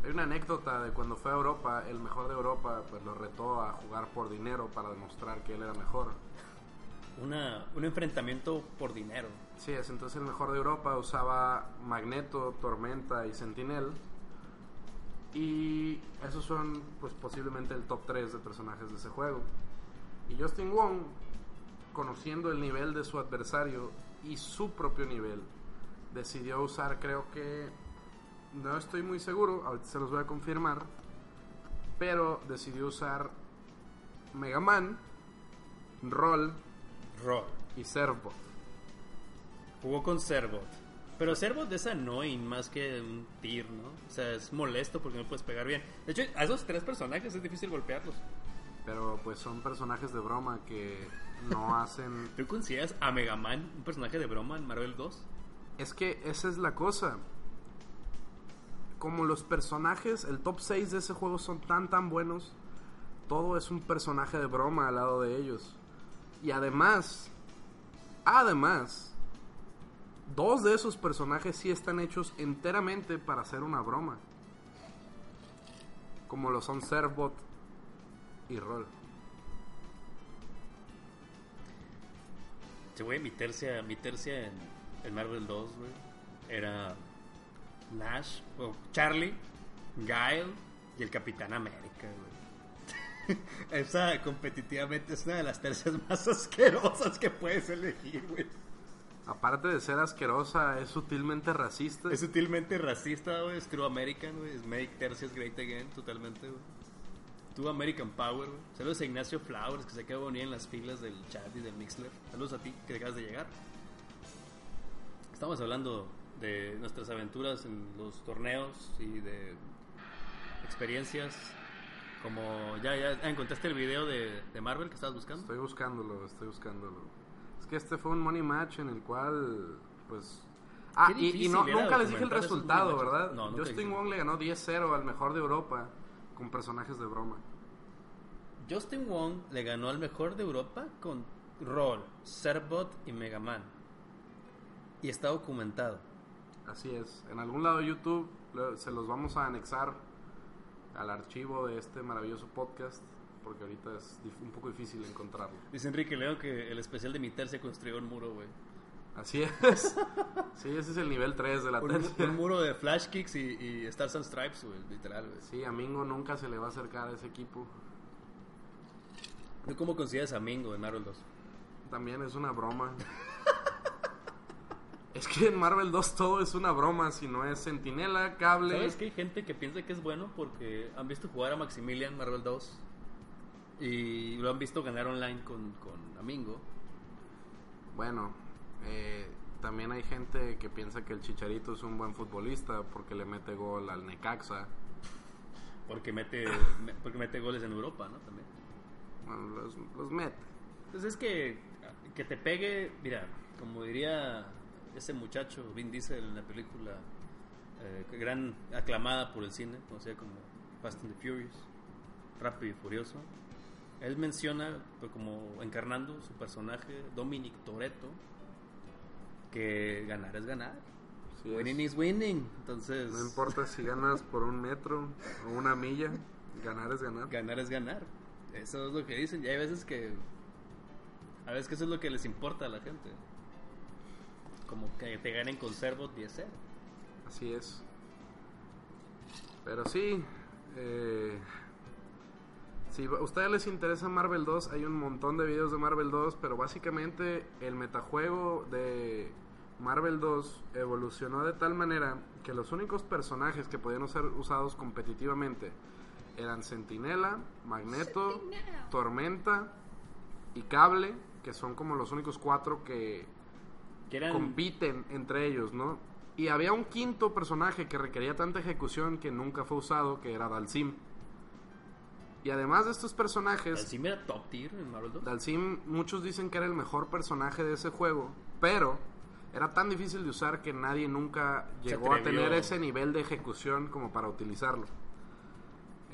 hay una anécdota de cuando fue a Europa, el mejor de Europa pues lo retó a jugar por dinero para demostrar que él era mejor. Una, un enfrentamiento por dinero. Sí, es entonces el mejor de Europa usaba Magneto, Tormenta y Sentinel. Y esos son pues posiblemente el top 3 de personajes de ese juego. Y Justin Wong, conociendo el nivel de su adversario y su propio nivel, decidió usar creo que no estoy muy seguro, ahorita se los voy a confirmar, pero decidió usar Mega Man, Roll Roll. y Servbot. Jugó con Servot. Pero Servot es annoying más que un tir, ¿no? O sea, es molesto porque no puedes pegar bien. De hecho, a esos tres personajes es difícil golpearlos. Pero pues son personajes de broma que no hacen... ¿Tú consideras a Mega Man un personaje de broma en Marvel 2? Es que esa es la cosa. Como los personajes, el top 6 de ese juego son tan tan buenos, todo es un personaje de broma al lado de ellos. Y además, además, dos de esos personajes sí están hechos enteramente para hacer una broma. Como lo son Servbot y Roll. Sí, güey, mi tercia, mi tercia en, Marvel 2, güey, era Nash, o Charlie, Guile y el Capitán América, güey. Esa competitivamente es una de las tercias más asquerosas que puedes elegir, güey. Aparte de ser asquerosa, es sutilmente racista. Es sutilmente racista, güey. Es true American, güey. Es make tercias great again, totalmente, güey. True American Power, güey. Saludos a Ignacio Flowers, que se quedó bonito en las filas del chat y del Mixler. Saludos a ti, que acabas de llegar. estamos hablando de nuestras aventuras en los torneos y de experiencias. Como ya, ya encontraste el video de, de Marvel que estabas buscando. Estoy buscándolo, estoy buscándolo. Que este fue un money match en el cual, pues... Ah, y, no, nunca les dije el resultado. ¿verdad? No, Justin. Wong le ganó 10-0 al mejor de Europa con personajes de broma. Justin Wong le ganó al mejor de Europa con Roll, Cerbot y Mega Man. Y está documentado. Así es. En algún lado de YouTube se los vamos a anexar al archivo de este maravilloso podcast porque ahorita es un poco difícil encontrarlo. Dice Enrique León que el especial de Mitel se construyó un muro, güey. Así es. Sí, ese es el nivel 3 de la Un, un muro de Flash Kicks y, y Stars and Stripes, güey, literal, güey. Sí, a Mingo nunca se le va a acercar a ese equipo. ¿Tú cómo consideras a Mingo en Marvel 2? También es una broma. es que en Marvel 2 todo es una broma, si no es sentinela, cable. ¿Sabes que hay gente que piensa que es bueno porque han visto jugar a Maximilian Marvel 2 y lo han visto ganar online con, con Amingo? Bueno, eh, también hay gente que piensa que el Chicharito es un buen futbolista porque le mete gol al Necaxa. Porque mete, me- porque mete goles en Europa, ¿no? También. Bueno, los, los mete. Entonces es que, que te pegue, mira, como diría ese muchacho Vin Diesel en la película, eh, gran aclamada por el cine, conocida como Fast and the Furious, Rápido y Furioso. Él menciona, pues, como encarnando su personaje, Dominic Toretto, que ganar es ganar. Es. Winning is winning. Entonces, No importa si ganas por un metro o una milla, ganar es ganar. ganar es ganar. Eso es lo que dicen. Y hay veces que. A veces que eso es lo que les importa a la gente. Como que te ganen con Servot 10-0. Así es. Pero sí, eh, si a ustedes les interesa Marvel 2, hay un montón de videos de Marvel 2, pero básicamente el metajuego de Marvel 2 evolucionó de tal manera que los únicos personajes que podían ser usados competitivamente eran Sentinela, Magneto, Tormenta y Cable, que son como los únicos cuatro que Que eran. compiten entre ellos, ¿no? Y había un quinto personaje que requería tanta ejecución que nunca fue usado, que era Dalsim. Y además de estos personajes, Dalsim era top tier en Marvel 2. Dalsim muchos dicen que era el mejor personaje de ese juego, pero era tan difícil de usar que nadie nunca llegó a tener ese nivel de ejecución como para utilizarlo.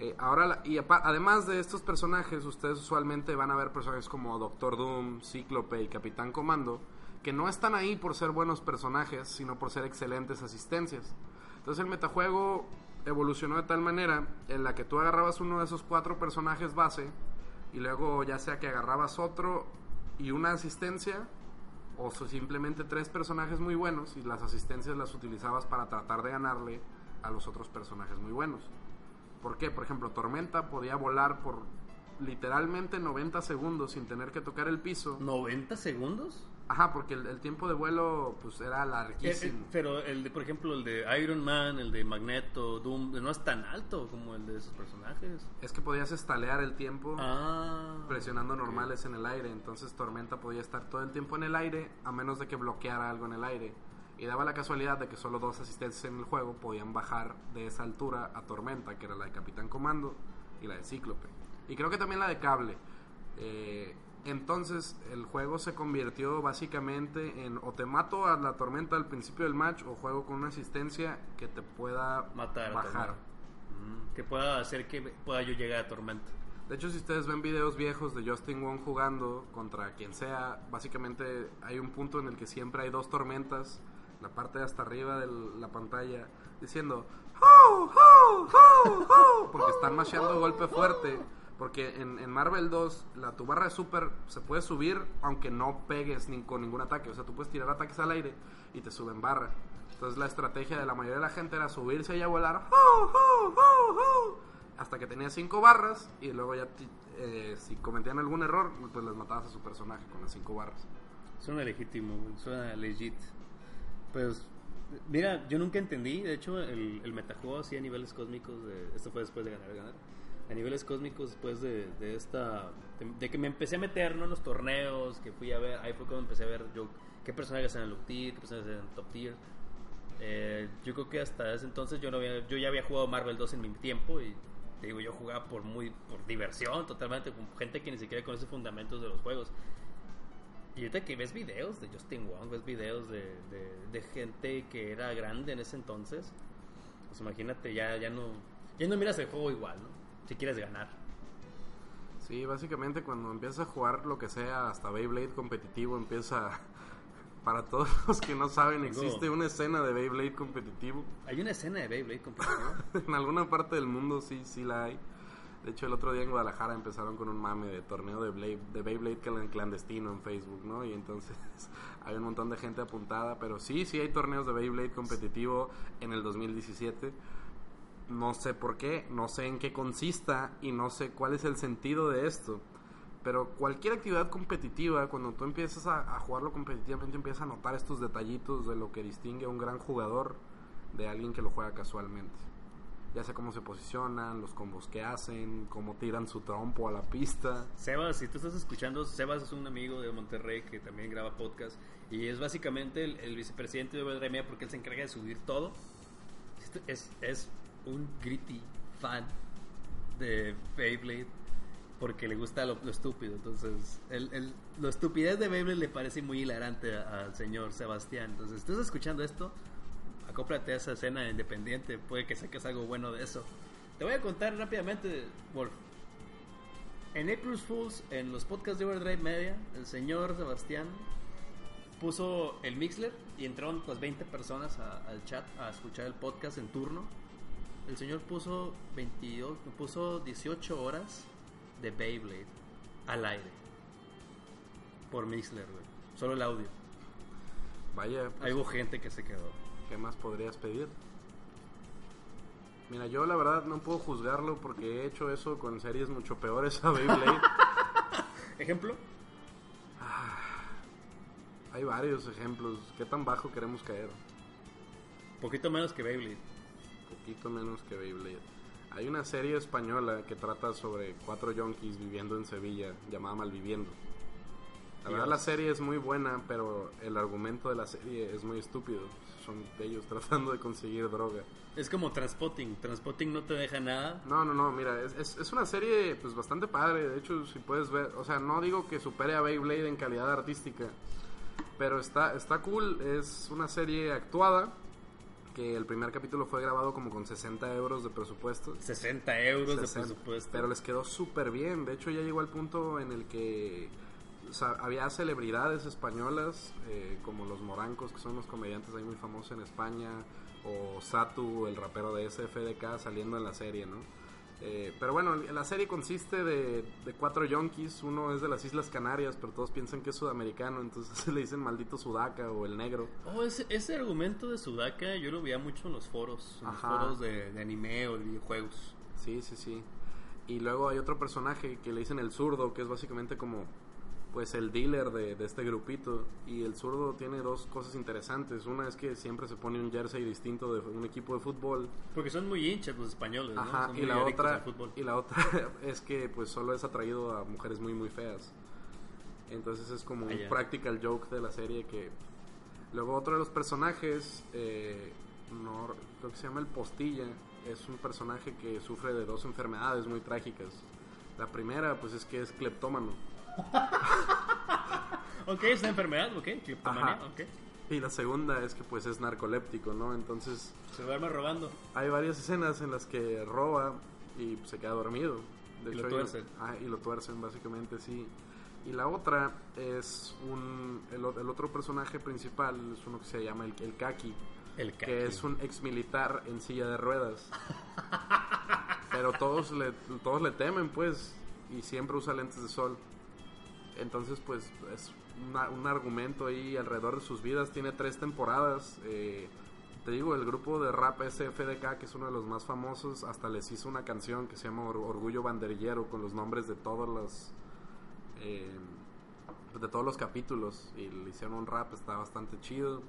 Eh, ahora, la- y además de estos personajes, ustedes usualmente van a ver personajes como Doctor Doom, Cíclope y Capitán Comando, que no están ahí por ser buenos personajes, sino por ser excelentes asistencias. Entonces el metajuego evolucionó de tal manera en la que tú agarrabas uno de esos cuatro personajes base y luego ya sea que agarrabas otro y una asistencia o simplemente tres personajes muy buenos y las asistencias las utilizabas para tratar de ganarle a los otros personajes muy buenos. ¿Por qué? Por ejemplo, Tormenta podía volar por literalmente 90 segundos sin tener que tocar el piso. ¿90 segundos? Ajá, porque el, el tiempo de vuelo pues era Eh, eh, larguísimo. pero el de, por ejemplo, el de Iron Man, el de Magneto, Doom, no es tan alto como el de esos personajes. Es que podías estalear el tiempo Ah. presionando normales en el aire, entonces Tormenta podía estar todo el tiempo en el aire a menos de que bloqueara algo en el aire. Y daba la casualidad de que solo dos asistentes en el juego podían bajar de esa altura a Tormenta, que era la de Capitán Comando y la de Cíclope. Y creo que también la de Cable. Eh, entonces el juego se convirtió básicamente en o te mato a la Tormenta al principio del match o juego con una asistencia que te pueda Matar bajar. Mm, Que pueda hacer que pueda yo llegar a Tormenta. De hecho, si ustedes ven videos viejos de Justin Wong jugando contra quien sea, básicamente hay un punto en el que siempre hay dos tormentas, la parte de hasta arriba de la pantalla, diciendo ¡Ho, ho, ho, ho", porque están masheando golpe fuerte. Porque en, en Marvel 2, la, tu barra de super se puede subir aunque no pegues ni con ningún ataque. O sea, tú puedes tirar ataques al aire y te suben barra. Entonces la estrategia de la mayoría de la gente era subirse y a volar ¡Ho, ho, ho, ho", hasta que tenía cinco barras y luego ya eh, si cometían algún error, pues les matabas a su personaje con las cinco barras. Suena legítimo, suena legit. Pues, mira, yo nunca entendí, de hecho, el, el metajuego así a niveles cósmicos, de, esto fue después de ganar, ganar. A niveles cósmicos después de, de esta de, de que me empecé a meter ¿no? en los torneos que fui a ver ahí fue cuando empecé a ver yo qué personajes eran low tier qué personajes eran top tier. Eh, yo creo que hasta ese entonces yo no había, yo ya había jugado Marvel 2 en mi tiempo y te digo yo jugaba por muy por diversión totalmente con gente que ni siquiera conoce fundamentos de los juegos. Y ahorita que ves videos de Justin Wong ves videos de, de, de gente que era grande en ese entonces pues imagínate ya ya no ya no miras el juego igual no si quieres ganar Sí, básicamente cuando empiezas a jugar lo que sea, hasta Beyblade competitivo, empieza... Para todos los que no saben, existe una escena de Beyblade competitivo. hay una escena de Beyblade competitiva en alguna parte del mundo sí, sí la hay. De hecho, el otro día en Guadalajara empezaron con un mame de torneo de, Blade, de Beyblade clan- clandestino en Facebook, ¿no? Y entonces hay un montón de gente apuntada, pero sí, sí hay torneos de Beyblade competitivo en el 2017. No sé por qué, no sé en qué consista y no sé cuál es el sentido de esto. Pero cualquier actividad competitiva, cuando tú empiezas a, jugarlo competitivamente, empiezas a notar estos detallitos de lo que distingue a un gran jugador de alguien que lo juega casualmente. Ya sea cómo se posicionan, los combos que hacen, cómo tiran su trompo a la pista. Sebas, si tú estás escuchando, Sebas es un amigo de Monterrey que también graba podcast y es básicamente el, vicepresidente de BDRM porque él se encarga de subir todo. Es un gritty fan de Beyblade porque le gusta lo, estúpido. Entonces, el, el- lo estupidez de Beyblade le parece muy hilarante al señor Sebastián. Entonces, estás escuchando esto, acóplate a esa escena independiente. Puede que saques algo bueno de eso. Te voy a contar rápidamente, Wolf. En April Fools, en los podcasts de Overdrive Media, el señor Sebastián puso el Mixler y entraron pues 20 personas al chat a escuchar el podcast en turno. El señor puso 22, puso 18 horas de Beyblade al aire. Por Mixler, güey. Solo el audio. Vaya, pues, hubo gente que se quedó. ¿qué más podrías pedir? Mira, yo la verdad no puedo juzgarlo porque he hecho eso con series mucho peores a Beyblade. ¿Ejemplo? Hay varios ejemplos. ¿Qué tan bajo queremos caer? Poquito menos que Beyblade. Poquito menos que Beyblade. Hay una serie española que trata sobre cuatro yonkis viviendo en Sevilla, llamada Malviviendo. La verdad la serie es muy buena, pero el argumento de la serie es muy estúpido. Son ellos tratando de conseguir droga. Es como Transpotting. Transpotting no te deja nada. No, no, no, mira, es, es, es una serie pues bastante padre. De hecho, si puedes ver, o sea, no digo que supere a Beyblade en calidad artística, pero está, está cool. Es una serie actuada, que el primer capítulo fue grabado como con 60 euros de presupuesto. 60 euros 60, de presupuesto. Pero les quedó súper bien. De hecho, ya llegó al punto en el que o sea, había celebridades españolas, eh, como los Morancos, que son los comediantes ahí muy famosos en España, o Satu, el rapero de SFDK, saliendo en la serie, ¿no? Eh, pero bueno, la serie consiste de, de cuatro yonkis. Uno es de las Islas Canarias, pero todos piensan que es sudamericano, entonces le dicen maldito sudaca o el negro. Oh, ese, ese argumento de Sudaka yo lo veía mucho en los foros, en los foros de, de anime o de videojuegos. Sí, sí, sí. Y luego hay otro personaje que le dicen el zurdo, que es básicamente como pues el dealer de, de este grupito. Y el zurdo tiene dos cosas interesantes. Una es que siempre se pone un jersey distinto de un equipo de fútbol. Porque son muy hinchas los españoles, ¿no? Ajá, Son y la otra y la otra es que pues solo es atraído a mujeres muy muy feas. Entonces es como Ah, un practical joke de la serie que luego otro de los personajes eh, no creo que se llama el Postilla, es un personaje que sufre de dos enfermedades muy trágicas. La primera pues es que es cleptómano Ok, es una enfermedad, ok, Ajá. ok. y la segunda es que pues es narcoléptico, ¿no? Entonces Se duerme robando. hay varias escenas en las que roba y pues, se queda dormido. De Y lo hay- tuercen. ah, y lo tuercen, básicamente, sí. Y la otra es un. El, el otro personaje principal es uno que se llama el, el Kaki, El que kaki. es un ex militar en silla de ruedas. Pero todos le, todos le temen, pues, y siempre usa lentes de sol. Entonces, pues, es una- un argumento ahí alrededor de sus vidas. Tiene tres temporadas. eh, te digo, el grupo de rap SFDK, que es uno de los más famosos, hasta les hizo una canción que se llama Or- Orgullo Banderillero con los nombres de todos los eh, de todos los capítulos y le hicieron un rap, está bastante chido.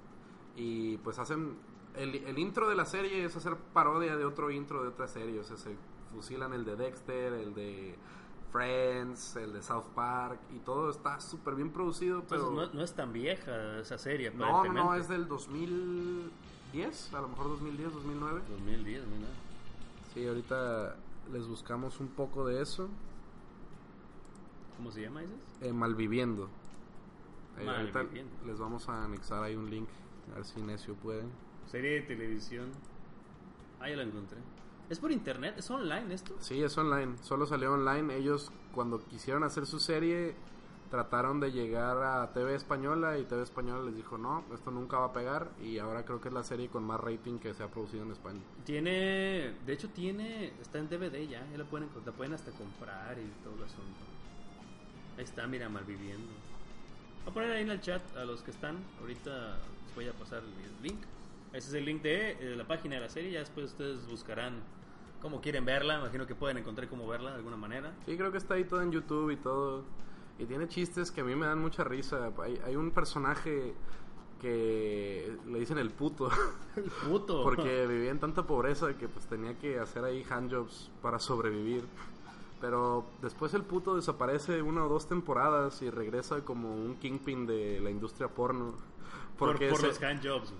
Y pues hacen el, el intro de la serie es hacer parodia de otro intro de otra serie, o sea, se fusilan el de Dexter, el de Friends, el de South Park y todo está súper bien producido, Entonces pero no, no es tan vieja esa serie, no, no, no, es del 2010, a lo mejor 2010, 2009. 2010, mira. Sí, ahorita les buscamos un poco de eso. ¿Cómo se llama, dices? Eh, Malviviendo. Eh, ahorita Malviviendo. les vamos a anexar ahí un link, a ver si Necio puede. Serie de televisión. Ah, ya la encontré. ¿Es por internet? ¿Es online esto? Sí, es online, solo salió online. Ellos cuando quisieron hacer su serie trataron de llegar a TV Española y TV Española les dijo no, esto nunca va a pegar y ahora creo que es la serie con más rating que se ha producido en España. Tiene, de hecho tiene, está en DVD ya, ya la pueden, la pueden hasta comprar y todo el asunto. Ahí está, mira, Malviviendo. Voy a poner ahí en el chat a los que están, ahorita les voy a pasar el link. Ese es el link de, eh, la página de la serie, ya después ustedes buscarán cómo quieren verla, imagino que pueden encontrar cómo verla de alguna manera. Sí, creo que está ahí todo en YouTube y todo. Y tiene chistes que a mí me dan mucha risa. Hay, hay un personaje que le dicen el puto. Puto. Porque vivía en tanta pobreza que pues tenía que hacer ahí handjobs para sobrevivir. Pero después el puto desaparece una o dos temporadas y regresa como un kingpin de la industria porno. por, Porque por se- los handjobs.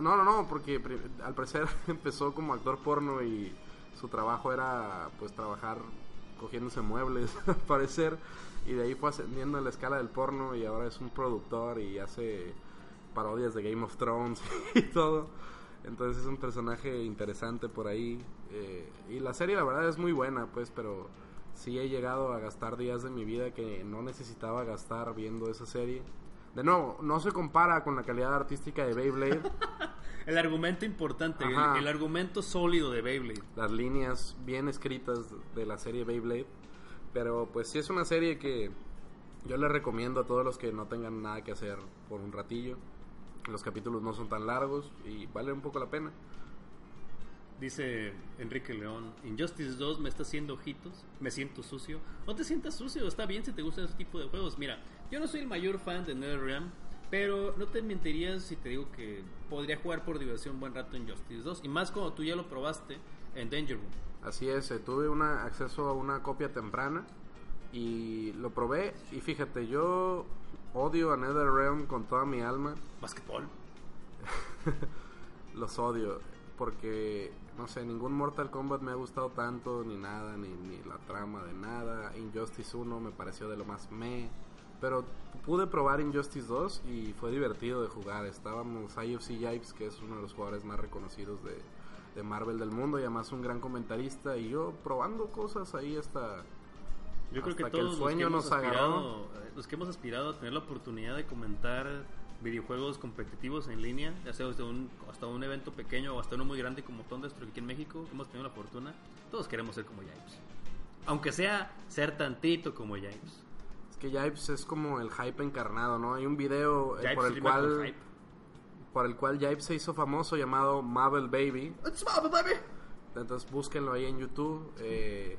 No, no, no, porque al parecer empezó como actor porno y su trabajo era pues trabajar cogiéndose muebles, al parecer, y de ahí fue ascendiendo en la escala del porno y ahora es un productor y hace parodias de Game of Thrones y todo. Entonces es un personaje interesante por ahí. eh, y la serie la verdad es muy buena, pues, pero sí he llegado a gastar días de mi vida que no necesitaba gastar viendo esa serie. De nuevo, no se compara con la calidad artística de Beyblade. El argumento importante, el, argumento sólido de Beyblade. las líneas bien escritas de la serie Beyblade. Pero pues sí es una serie que yo le recomiendo a todos los que no tengan nada que hacer por un ratillo. Los capítulos no son tan largos y vale un poco la pena. Dice Enrique León, Injustice 2 me está haciendo ojitos, me siento sucio. No te sientas sucio, está bien si te gustan ese tipo de juegos. Mira, yo no soy el mayor fan de NetherRealm, pero no te mentirías si te digo que podría jugar por diversión un buen rato Injustice 2. Y más cuando tú ya lo probaste en Danger Room. Así es, eh, tuve una, acceso a una copia temprana y lo probé. Y fíjate, yo odio a NetherRealm con toda mi alma. Basketball. Los odio porque, no sé, ningún Mortal Kombat me ha gustado tanto, ni nada, ni, ni la trama de nada. Injustice 1 me pareció de lo más me. Pero pude probar Injustice 2 y fue divertido de jugar. Estábamos IFC Yipes, que es uno de los jugadores más reconocidos de, de Marvel del mundo y además un gran comentarista. Y yo probando cosas ahí hasta... Yo creo que Hasta que el todos sueño los, que nos aspirado, eh, los que hemos aspirado a tener la oportunidad de comentar videojuegos competitivos en línea, ya sea desde un, hasta un evento pequeño o hasta uno muy grande como Thunderstruck aquí en México, que hemos tenido la fortuna, todos queremos ser como James. Aunque sea ser tantito como James. Que es como el hype encarnado, ¿no? Hay un video eh, por el cual... hype. por el cual Jive se hizo famoso llamado Marvel Baby. Entonces búsquenlo ahí en YouTube eh,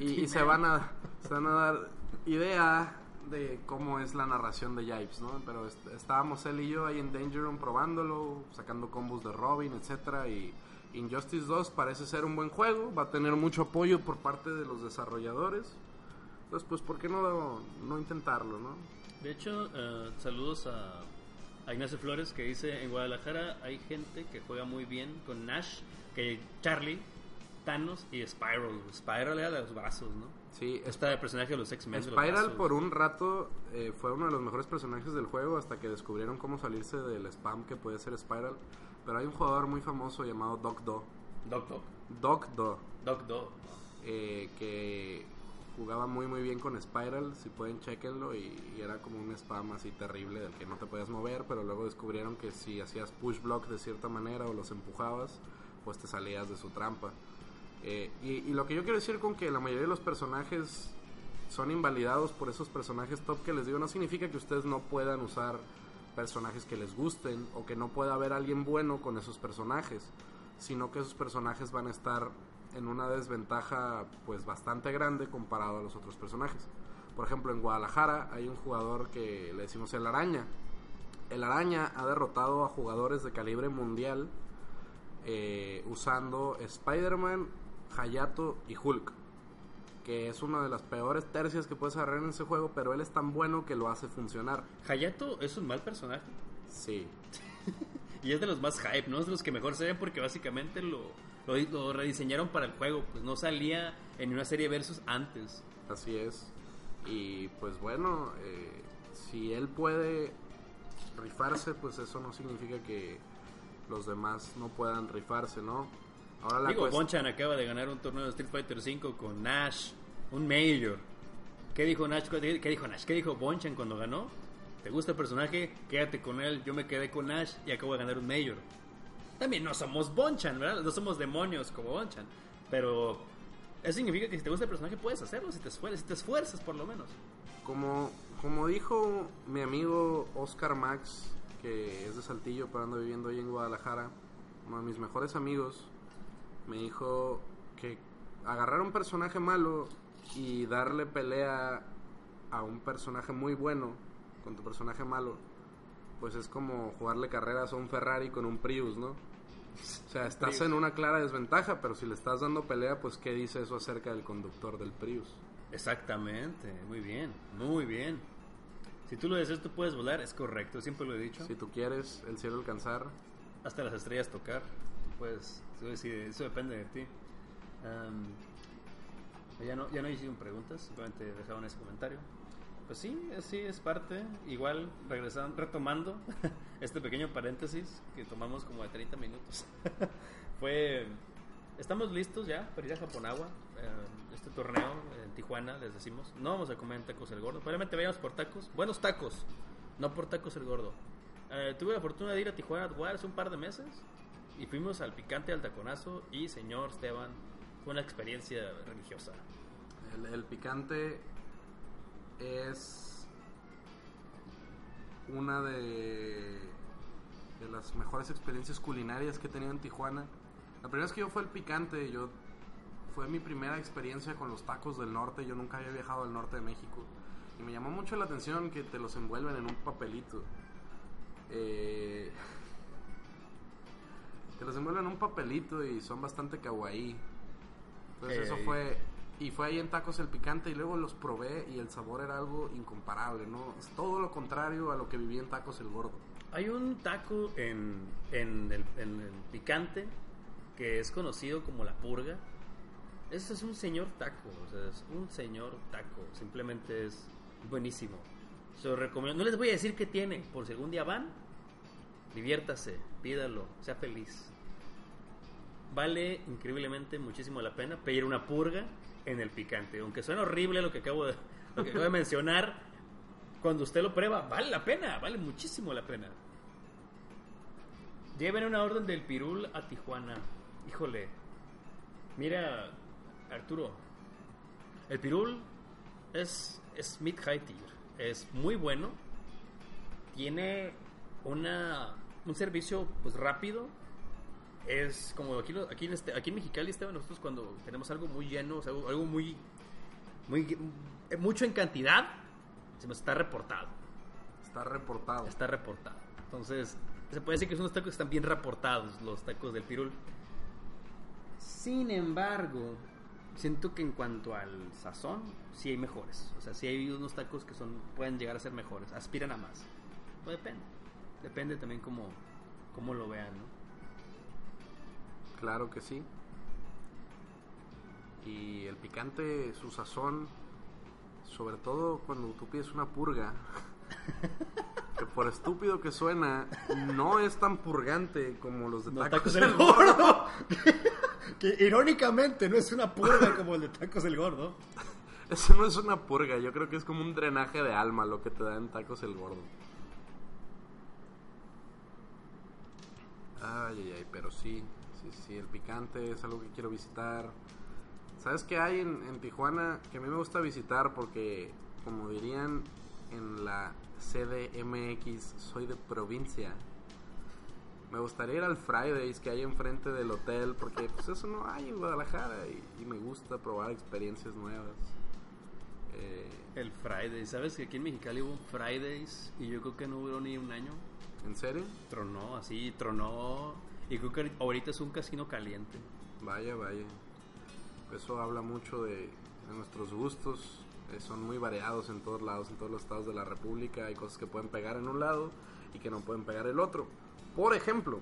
y, se van a se van a dar idea de cómo es la narración de Yipes, ¿no? Pero est- estábamos él y yo ahí en Danger Room probándolo, sacando combos de Robin, etcétera y Injustice 2 parece ser un buen juego, va a tener mucho apoyo por parte de los desarrolladores. Entonces, pues, ¿por qué no, no intentarlo, no? De hecho, eh, saludos a, a Ignacio Flores que dice, en Guadalajara hay gente que juega muy bien con Nash, que Charlie, Thanos y Spiral. Spiral era de los brazos, ¿no? Sí, Está el personaje de los X-Men. de Spiral por un rato eh, fue uno de los mejores personajes del juego hasta que descubrieron cómo salirse del spam que puede ser Spiral. Pero hay un jugador muy famoso llamado Doc Do. Doc Doc. Doc Do. Doc Doc. eh, que jugaba muy muy bien con Spiral, si pueden chequenlo y, y era como un spam así terrible del que no te podías mover, pero luego descubrieron que si hacías push block de cierta manera o los empujabas, pues te salías de su trampa. Eh, y, y lo que yo quiero decir con que la mayoría de los personajes son invalidados por esos personajes top que les digo no significa que ustedes no puedan usar personajes que les gusten o que no pueda haber alguien bueno con esos personajes, sino que esos personajes van a estar en una desventaja pues bastante grande comparado a los otros personajes. Por ejemplo, en Guadalajara hay un jugador que le decimos el araña. El araña ha derrotado a jugadores de calibre mundial eh, usando Spider-Man, Hayato y Hulk. Que es una de las peores tercias que puedes agarrar en ese juego, pero él es tan bueno que lo hace funcionar. Hayato es un mal personaje. Sí. Y es de los más hype, ¿no? Es de los que mejor se ven porque básicamente lo, lo, lo rediseñaron para el juego. Pues no salía en una serie versus antes. Así es. Y pues bueno, eh, si él puede rifarse, pues eso no significa que los demás no puedan rifarse, ¿no? Ahora la Digo, Bonchan acaba de ganar un torneo de Street Fighter V con Nash, un Major. ¿Qué dijo Nash? ¿Qué dijo Nash? ¿Qué dijo Bonchan cuando ganó? ¿Te gusta el personaje? Quédate con él. Yo me quedé con Nash y acabo de ganar un Major. También no somos Bonchan, ¿verdad? No somos demonios como Bonchan. Pero eso significa que si te gusta el personaje puedes hacerlo, si te esfuerzas, si te esfuerzas por lo menos. Como, como dijo mi amigo Oscar Max, que es de Saltillo, pero anda viviendo ahí en Guadalajara, uno de mis mejores amigos, me dijo que agarrar un personaje malo y darle pelea a un personaje muy bueno con tu personaje malo, pues es como jugarle carreras a un Ferrari con un Prius, ¿no? O sea, estás Prius. en una clara desventaja, pero si le estás dando pelea, pues ¿qué dice eso acerca del conductor del Prius? Exactamente, muy bien, muy bien. Si tú lo deseas, tú puedes volar, es correcto, siempre lo he dicho. Si tú quieres el cielo alcanzar, hasta las estrellas tocar. Pues tú decides, eso depende de ti. Am, ya no ya no hicieron preguntas, simplemente dejaron ese comentario. Pues sí, sí es parte. Igual regresando, retomando este pequeño paréntesis que tomamos como de 30 minutos. Fue estamos listos ya para ir a Japonagua. eh, este torneo en Tijuana, les decimos. No vamos a comer tacos el gordo. Probablemente vayamos por tacos. Buenos tacos. No por tacos el gordo. Eh, tuve la fortuna de ir a Tijuana a hace un par de meses. Y fuimos al picante al taconazo. Y señor Esteban, fue una experiencia religiosa. el, el picante es una de, de las mejores experiencias culinarias que he tenido en Tijuana. La primera vez que yo fui al picante, yo fue mi primera experiencia con los tacos del norte. Yo nunca había viajado al norte de México. Y me llamó mucho la atención que te los envuelven en un papelito. Eh, te los envuelven en un papelito y son bastante kawaii. Entonces eso fue... Y fue ahí en Tacos el Picante y luego los probé y el sabor era algo incomparable, ¿no? Es todo lo contrario a lo que viví en Tacos el Gordo. Hay un taco en, en, el, en el picante que es conocido como la purga. Ese es un señor taco, o sea, es un señor taco. Simplemente es buenísimo. Se lo recomiendo. No les voy a decir qué tiene, por si algún día van, diviértase, pídalo, sea feliz. Vale increíblemente muchísimo la pena pedir una purga en el picante. Aunque suena horrible lo que acabo de, acabo de mencionar, cuando usted lo prueba, vale la pena, vale muchísimo la pena. Lleven una orden del pirul a Tijuana. Híjole. Mira, Arturo. El pirul es, es mid high tier. Es muy bueno. Tiene una, un servicio pues rápido. Es como aquí, aquí, en, este, aquí en Mexicali, Esteban, nosotros cuando tenemos algo muy lleno, o sea, algo, algo muy, muy, eh, mucho en cantidad, se nos está reportado. Está reportado. Está reportado. Entonces, se puede decir que son unos tacos que están bien reportados, los tacos del pirul. Sin embargo, siento que en cuanto al sazón, sí hay mejores. O sea, sí hay unos tacos que son pueden llegar a ser mejores, aspiran a más. Pues depende. Depende también cómo, cómo lo vean, ¿no? Claro que sí. Y el picante, su sazón, sobre todo cuando tú pides una purga, que por estúpido que suena, no es tan purgante como los de tacos, tacos del gordo. que irónicamente no es una purga como el de tacos del gordo. Eso no es una purga, yo creo que es como un drenaje de alma lo que te da en tacos el gordo. Ay, ay, ay, pero sí, sí, sí, el picante es algo que quiero visitar. ¿Sabes qué hay en, en Tijuana que a mí me gusta visitar? Porque, como dirían en la CDMX, soy de provincia. Me gustaría ir al Fridays que hay enfrente del hotel, porque pues eso no hay en Guadalajara y, y me gusta probar experiencias nuevas. Eh, El Friday, ¿sabes que aquí en Mexicali hubo un Fridays y yo creo que no duró ni un año? ¿En serio? Tronó, así, tronó. Y creo que ahorita es un casino caliente. Vaya, vaya. Eso habla mucho de, de nuestros gustos. eh, son muy variados en todos lados, en todos los estados de la República. Hay cosas que pueden pegar en un lado y que no pueden pegar el otro. Por ejemplo,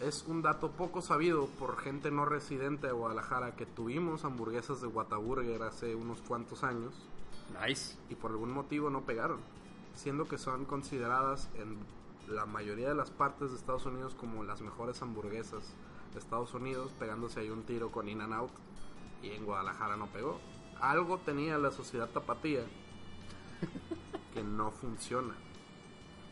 es un dato poco sabido por gente no residente de Guadalajara que tuvimos hamburguesas de Whataburger hace unos cuantos años Nice. y por algún motivo no pegaron, siendo que son consideradas en la mayoría de las partes de Estados Unidos como las mejores hamburguesas de Estados Unidos, pegándose ahí un tiro con In and Out y en Guadalajara no pegó. Algo tenía la sociedad tapatía que no funciona.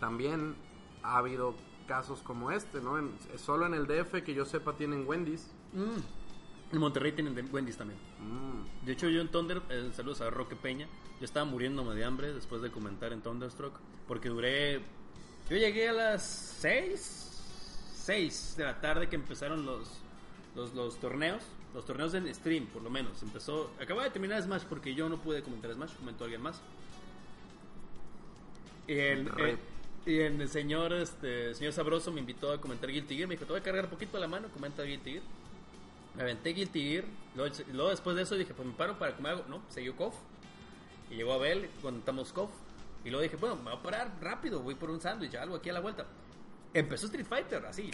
También ha habido casos como este, ¿no? En- solo en el DF que yo sepa tienen Wendy's. Mm. En Monterrey tienen Wendy's también. Mm, De hecho, yo en Thunder, eh, saludos a Roque Peña, yo estaba muriéndome de hambre después de comentar en Thunderstruck, porque duré... Yo llegué a las 6, 6 de la tarde que empezaron los, los, los torneos, los torneos en stream, por lo menos. Empezó, acababa de terminar Smash porque yo no pude comentar Smash, comentó alguien más. Y el, eh, y el señor, este, señor Sabroso me invitó a comentar Guilty Gear, me dijo, te voy a cargar poquito la mano, comenta Guilty Gear. Me aventé Guilty Gear. Luego, luego después de eso dije, pues me paro para comer algo. No, siguió KOF. Y llegó Abel, contamos KOF. Y luego dije, bueno, me voy a parar rápido, voy por un sándwich, algo aquí a la vuelta. Empezó Street Fighter, así,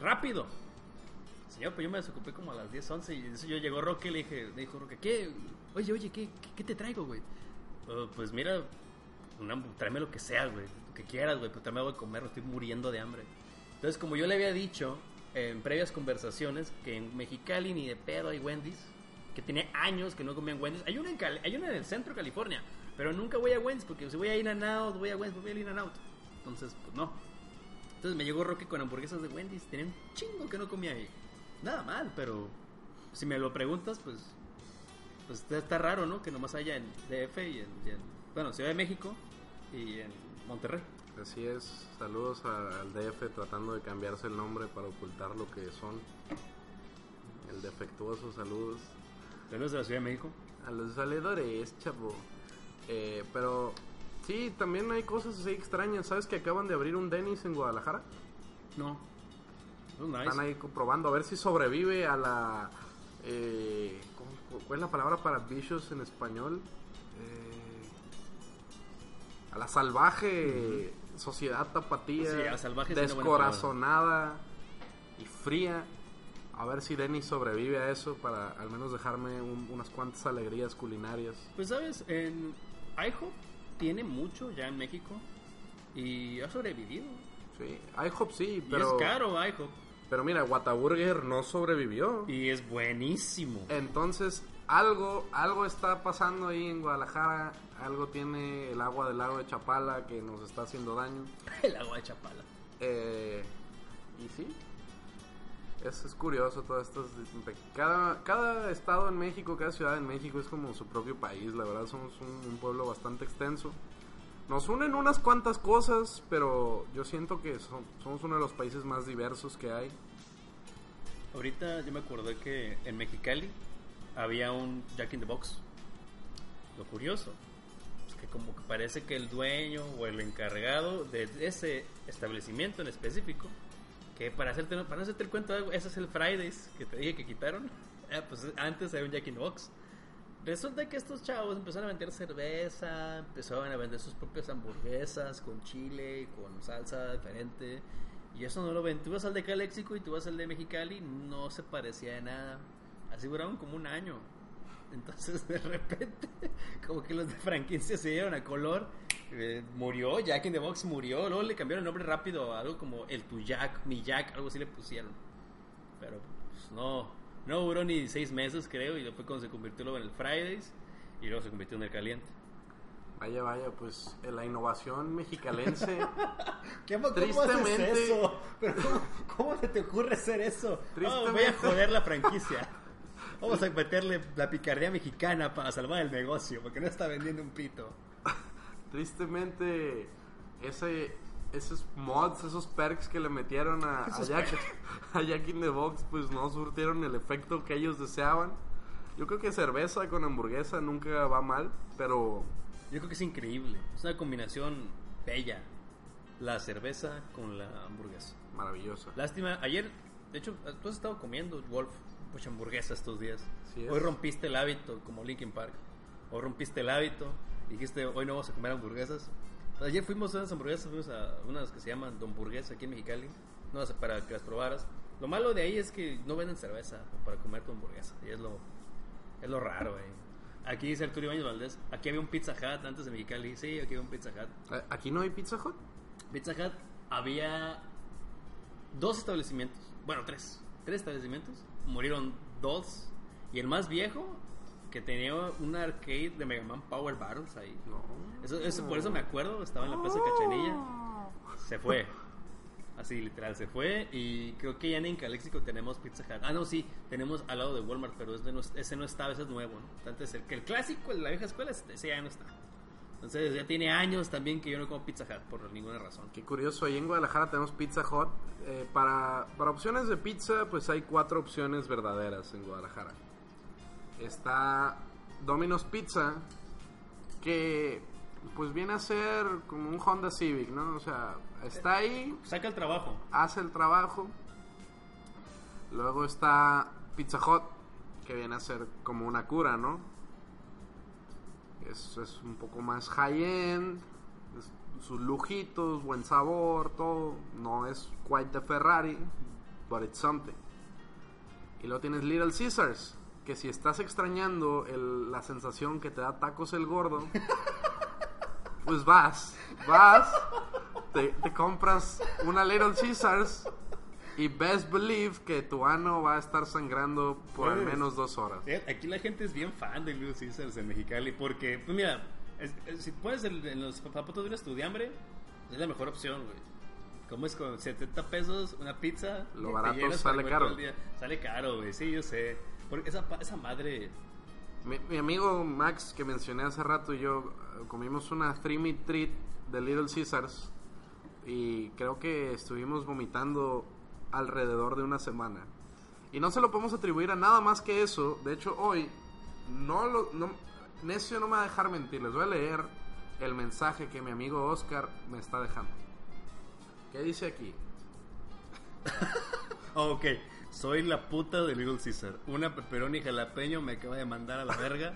rápido. Señor, pues yo me desocupé como a las 10, 11 y eso yo llegó Roque y le dije, me dijo Roque, ¿qué? Oye, oye, ¿qué, qué, qué te traigo, güey? "Oh, pues mira, una, tráeme lo que sea, güey, lo que quieras, güey, pues tráeme algo de comer, estoy muriendo de hambre. Entonces, como yo le había dicho en previas conversaciones que en Mexicali ni de pedo hay Wendy's, que tiene años que no comían Wendy's. Hay una en, Cali- hay una en el centro de California, pero nunca voy a Wendy's porque si voy a In and Out, voy a Wendy's, voy a and Out. Entonces, pues no. Entonces me llegó Roque con hamburguesas de Wendy's, tenía un chingo que no comía ahí. Nada mal, pero si me lo preguntas, pues pues está, está raro, ¿no? Que nomás haya en DF y en, y en- bueno, Ciudad de México y en Monterrey. Así es, saludos a- al DF tratando de cambiarse el nombre para ocultar lo que son. El defectuoso, saludos. Saludos de la Ciudad de México. A los valedores, chavo. Eh, pero sí, también hay cosas así extrañas. ¿Sabes que acaban de abrir un Denny's en Guadalajara? No. Oh, nice. Están ahí comprobando a ver si sobrevive a la... Eh, ¿cómo- ¿Cuál es la palabra para vicious en español? Eh, a la salvaje sociedad tapatía, Sí, a salvaje descorazonada y fría. A ver si Denny sobrevive a eso para al menos dejarme un- unas cuantas alegrías culinarias. Pues sabes, en IHOP tiene mucho ya en México y ha sobrevivido. Sí, IHOP sí, Y pero, es caro IHOP pero mira, Whataburger no sobrevivió. y es buenísimo. Entonces, algo, algo está pasando ahí en Guadalajara, algo tiene el agua del lago de Chapala que nos está haciendo daño. El agua de Chapala. Eh, y sí, es, es curioso todo esto. es- Cada, cada estado en México, cada ciudad en México es como su propio país, la verdad somos un, pueblo bastante extenso. Nos unen unas cuantas cosas, pero yo siento que somos uno de los países más diversos que hay. Ahorita yo me acordé que en Mexicali había un Jack in the Box. Lo curioso es que como que parece que el dueño o el encargado de ese establecimiento en específico, que para hacerte, para no hacerte el cuento, ese es el Fridays que te dije que quitaron. Eh, pues antes había un Jack in the Box. Resulta que estos chavos empezaron a vender cerveza, empezaron a vender sus propias hamburguesas con chile, con salsa diferente. Y eso no lo ven. Tú vas al de Caléxico y tú vas al de Mexicali, no se parecía de nada. Así duraron como un año. Entonces, de repente, como que los de franquicia se dieron a color. Eh, murió, Jack in the Box murió. Luego le cambiaron el nombre rápido a algo como el tu Jack, mi Jack, algo así le pusieron. Pero pues, no, no duró ni seis meses, creo. Y después, cuando se convirtió luego en el Fridays, y luego se convirtió en el Caliente. Vaya, vaya, pues la innovación mexicalense. ¿Qué, ¿Cómo Tristemente- haces eso? ¿Pero cómo, cómo se te ocurre hacer eso? Oh, voy a Tristemente- joder la franquicia. Vamos a meterle la picardía mexicana para salvar el negocio, porque no está vendiendo un pito. Tristemente, ese, esos mods, esos perks que le metieron a, a Jack, a Jack in the Box, pues no surtieron el efecto que ellos deseaban. Yo creo que cerveza con hamburguesa nunca va mal, pero Yo creo que es increíble. Es una combinación bella. La cerveza con la hamburguesa. maravillosa. Lástima, ayer, de hecho, tú has estado comiendo, Wolf. Pues hamburguesa estos días. Es. Hoy rompiste el hábito, como Linkin Park. Hoy rompiste el hábito. Dijiste, hoy no vamos a comer hamburguesas. Ayer fuimos a unas hamburguesas, fuimos a unas que se llaman Don Burguesa aquí en Mexicali. No para que las probaras. Lo malo de ahí es que no venden cerveza para comer tu hamburguesa. Y es lo, es lo raro, güey. Aquí dice Arturo Ibañez Valdés. Aquí había un Pizza Hut antes de Mexicali. Sí, aquí había un Pizza Hut. Eh, ¿Aquí no hay Pizza Hut? Pizza Hut había dos establecimientos, bueno, tres, tres establecimientos, murieron dos, y el más viejo, que tenía un arcade de Mega Man Power Battles ahí. No. Eso, eso- por eso me acuerdo, estaba en la Plaza Cachanilla, se fue. Así, literal, se fue. Y creo que ya en Calexico tenemos Pizza Hut. Ah, no, sí, tenemos al lado de Walmart, pero ese no, ese no estaba, ese es nuevo, ¿no? Antes, el, que el clásico, el de la vieja escuela, ese ese ya no está. Entonces, ya tiene años también que yo no como Pizza Hut, por ninguna razón. Qué curioso, ahí en Guadalajara tenemos Pizza Hut. Eh, para, para opciones de pizza, pues hay cuatro opciones verdaderas en Guadalajara. Está Domino's Pizza, que pues viene a ser como un Honda Civic, ¿no? O sea, está ahí, Saca el trabajo. hace el trabajo. Luego está Pizza Hut, que viene a ser como una cura, ¿no? Es, un poco más high-end, sus lujitos, buen sabor, todo. No es quite de Ferrari, but it's something. Y luego tienes Little Caesars, que si estás extrañando la sensación que te da tacos el gordo, pues vas, vas, te, te compras una Little Caesars y best believe que tu ano va a estar sangrando por al Pues, menos dos horas. Fíjate, Aquí la gente es bien fan de Little Caesars en Mexicali porque, pues mira, es- es- si pones el- en los zapatos de un estudiambre, es la mejor opción, güey. ¿Cómo es con 70 pesos una pizza? Lo barato sale caro. Sale caro, güey, sí, yo sé. Porque esa, esa madre... Mi, mi amigo Max, que mencioné hace rato, y yo eh, comimos una three meat treat de Little Caesars y creo que estuvimos vomitando alrededor de una semana. Y no se lo podemos atribuir a nada más que eso. De hecho, hoy, no lo, no, Necio no me va a dejar mentir. Les voy a leer el mensaje que mi amigo Oscar me está dejando. ¿Qué dice aquí? Oh, ok, soy la puta de Little Caesar. Una pepperoni jalapeño me acaba de mandar a la verga.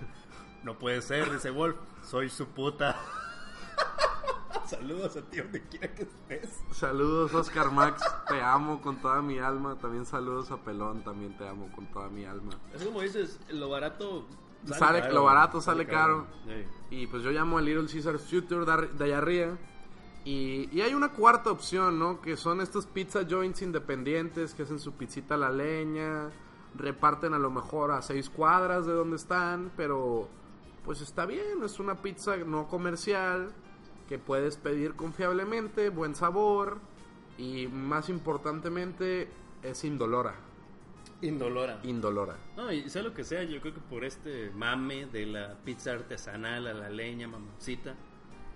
No puede ser, dice Wolf. Soy su puta. Saludos a ti donde quiera que estés. Saludos Oscar Max, te amo con toda mi alma. También saludos a Pelón, también te amo con toda mi alma. Es como dices, lo barato Sale- lo barato sale caro. Sí. Y pues yo llamo a Little Caesars Future de, de allá arriba. Y, y hay una cuarta opción, ¿no? Que son estos pizza joints independientes que hacen su pizzita a la leña, reparten a lo mejor a seis cuadras de donde están, pero pues está bien, es una pizza no comercial que puedes pedir confiablemente, buen sabor y más importantemente es indolora. Indolora. Indolora. No, y sea lo que sea, yo creo que por este mame de la pizza artesanal a la leña, mamoncita,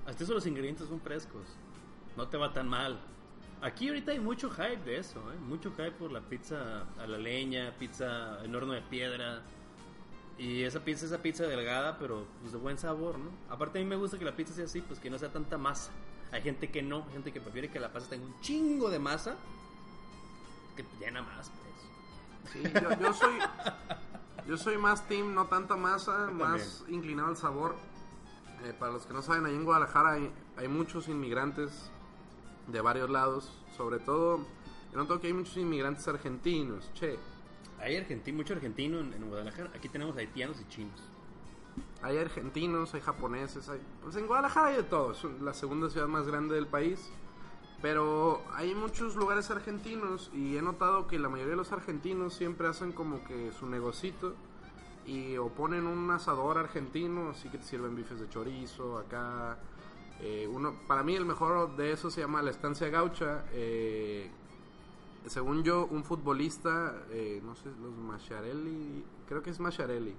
hasta eso los ingredientes son frescos. No te va tan mal. Aquí ahorita hay mucho hype de eso, ¿eh? Mucho hype por la pizza a la leña, pizza en horno de piedra. Y esa pizza, esa pizza delgada, pero pues de buen sabor, ¿no? Aparte a mí me gusta que la pizza sea así, pues que no sea tanta masa. Hay gente que no, hay gente que prefiere que la pizza tenga un chingo de masa, que llena más, pues. Sí, yo, yo soy yo soy más team, no tanta masa, más inclinado al sabor. Eh, para los que no saben, ahí en Guadalajara hay, hay muchos inmigrantes de varios lados, sobre todo, yo noto que hay muchos inmigrantes argentinos, che. Hay argentino, mucho argentino en, Guadalajara. Aquí tenemos haitianos y chinos. Hay argentinos, hay japoneses, hay... Pues en Guadalajara hay de todo, es la segunda ciudad más grande del país. Pero hay muchos lugares argentinos y he notado que la mayoría de los argentinos siempre hacen como que su negocito y o ponen un asador argentino, así que te sirven bifes de chorizo, acá. eh, uno, para mí el mejor de eso se llama La Estancia Gaucha. eh, según yo, un futbolista, eh, no sé, los Macharelli, creo que es Macharelli,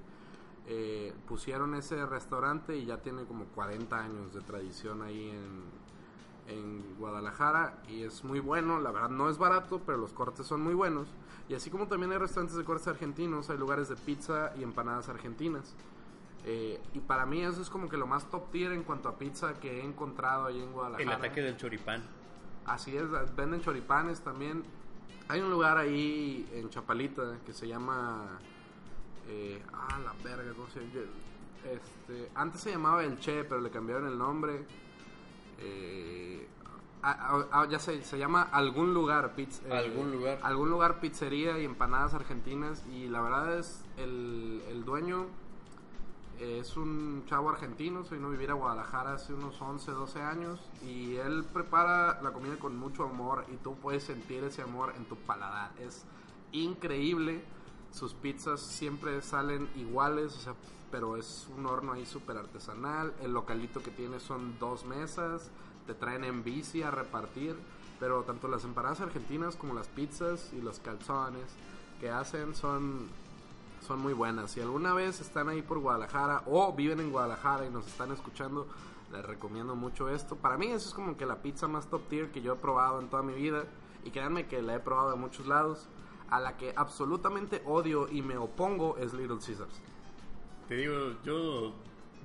eh, pusieron ese restaurante y ya tiene como 40 años de tradición ahí en, en Guadalajara y es muy bueno, la verdad no es barato, pero los cortes son muy buenos. Y así como también hay restaurantes de cortes argentinos, hay lugares de pizza y empanadas argentinas. Eh, y para mí eso es como que lo más top tier en cuanto a pizza que he encontrado ahí en Guadalajara. El ataque del choripán. Así es, venden choripanes también. Hay un lugar ahí en Chapalita que se llama. eh, ah, la verga, ¿cómo se llama? Este, antes se llamaba El Che, pero le cambiaron el nombre. Eh, ya sé, se llama Algún Lugar Pizza. eh, Algún Lugar. Algún Lugar Pizzería y Empanadas Argentinas. Y la verdad es, el, el dueño es un chavo argentino, se vino a vivir a Guadalajara hace unos 11, 12 años y él prepara la comida con mucho amor y tú puedes sentir ese amor en tu paladar. Es increíble, sus pizzas siempre salen iguales, pero es un horno ahí súper artesanal, el localito que tiene son dos mesas, te traen en bici a repartir, pero tanto las empanadas argentinas como las pizzas y los calzones que hacen son son muy buenas. Si alguna vez están ahí por Guadalajara o viven en Guadalajara y nos están escuchando, les recomiendo mucho esto. Para mí eso es como que la pizza más top tier que yo he probado en toda mi vida. Y créanme que la he probado de muchos lados. A la que absolutamente odio y me opongo es Little Caesars. Te digo, yo,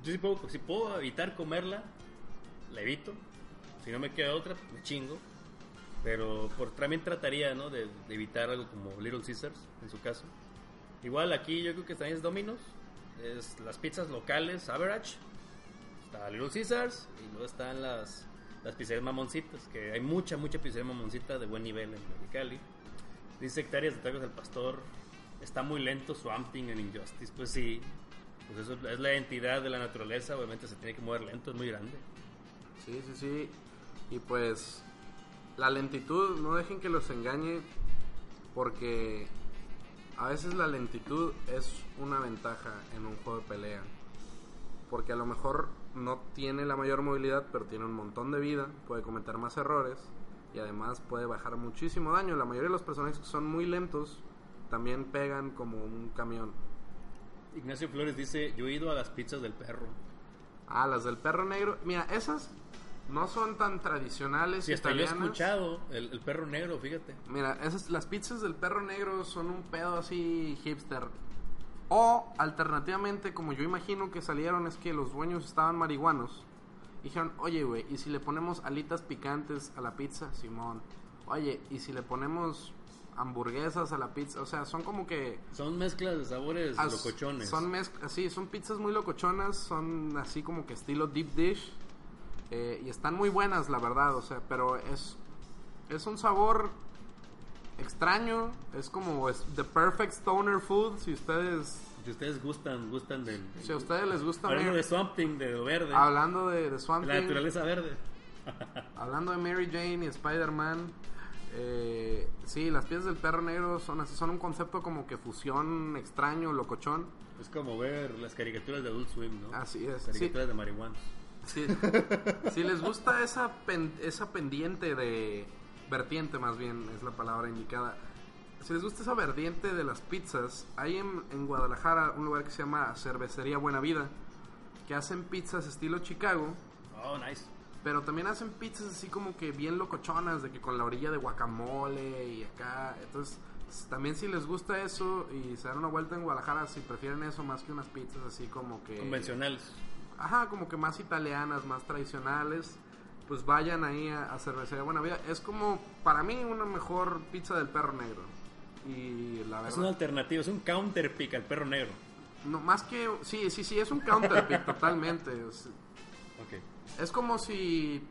yo si, puedo, si puedo evitar comerla, la evito. Si no me queda otra, me chingo. Pero por, también trataría ¿no? de, de evitar algo como Little Caesars, en su caso. Igual aquí yo creo que también es Domino's. Es las pizzas locales, Average. Está Little Caesars. Y luego están las, las pizzerías mamoncitas. Que hay mucha, mucha pizzería mamoncita de buen nivel en Mexicali. Dice hectáreas de tacos del pastor. Está muy lento Swamp Thing en Injustice. Pues sí. Pues eso es la entidad de la naturaleza. Obviamente se tiene que mover lento, es muy grande. Sí, sí, sí. Y pues la lentitud, no dejen que los engañe porque a veces la lentitud es una ventaja en un juego de pelea. Porque a lo mejor no tiene la mayor movilidad, pero tiene un montón de vida, puede cometer más errores y además puede bajar muchísimo daño. La mayoría de los personajes que son muy lentos también pegan como un camión. Ignacio Flores dice: Yo he ido a las pizzas del perro. Ah, las del perro negro. Mira, esas no son tan tradicionales Si hasta yo he escuchado el, el perro negro, fíjate. Mira, esas, las pizzas del perro negro son un pedo así hipster. O alternativamente, como yo imagino que salieron, es que los dueños estaban marihuanos. Dijeron, oye, güey, ¿y si le ponemos alitas picantes a la pizza? Simón. Oye, ¿y si le ponemos hamburguesas a la pizza? O sea, son como que... Son mezclas de sabores as- locochones. Son mezclas, sí, son pizzas muy locochonas, son así como que estilo deep dish. Eh, y están muy buenas, la verdad, o sea, pero es, es un sabor extraño, es como es the perfect stoner food, si ustedes, Si ustedes gustan, gustan del. si a ustedes les gusta Hablando Mary- de Something, de lo verde. hablando de, de Swamp la Thing, naturaleza verde. hablando de Mary Jane y Spider-Man, eh, sí, las piezas del perro negro son así, son un concepto como que fusión extraño, locochón. Es como ver las caricaturas de Adult Swim, ¿no? Así es, Caricaturas de marihuanos. Sí. si les gusta esa, pen- esa pendiente de... Vertiente más bien es la palabra indicada. Si les gusta esa vertiente de las pizzas, hay en, en Guadalajara un lugar que se llama Cervecería Buena Vida, que hacen pizzas estilo Chicago, Oh, nice. pero también hacen pizzas así como que bien locochonas, de que con la orilla de guacamole y acá. Entonces, también si les gusta eso y se dan una vuelta en Guadalajara, si prefieren eso más que unas pizzas así como que... Convencionales. Ajá, como que más italianas, más tradicionales, pues vayan ahí a, a Cervecería Buena Vida. Es como, para mí, una mejor pizza del perro negro. Y la Es una verdad, alternativa, es un counter pick al perro negro. no, más que, sí, sí, sí, es un counterpick totalmente. Es, Ok. es como si,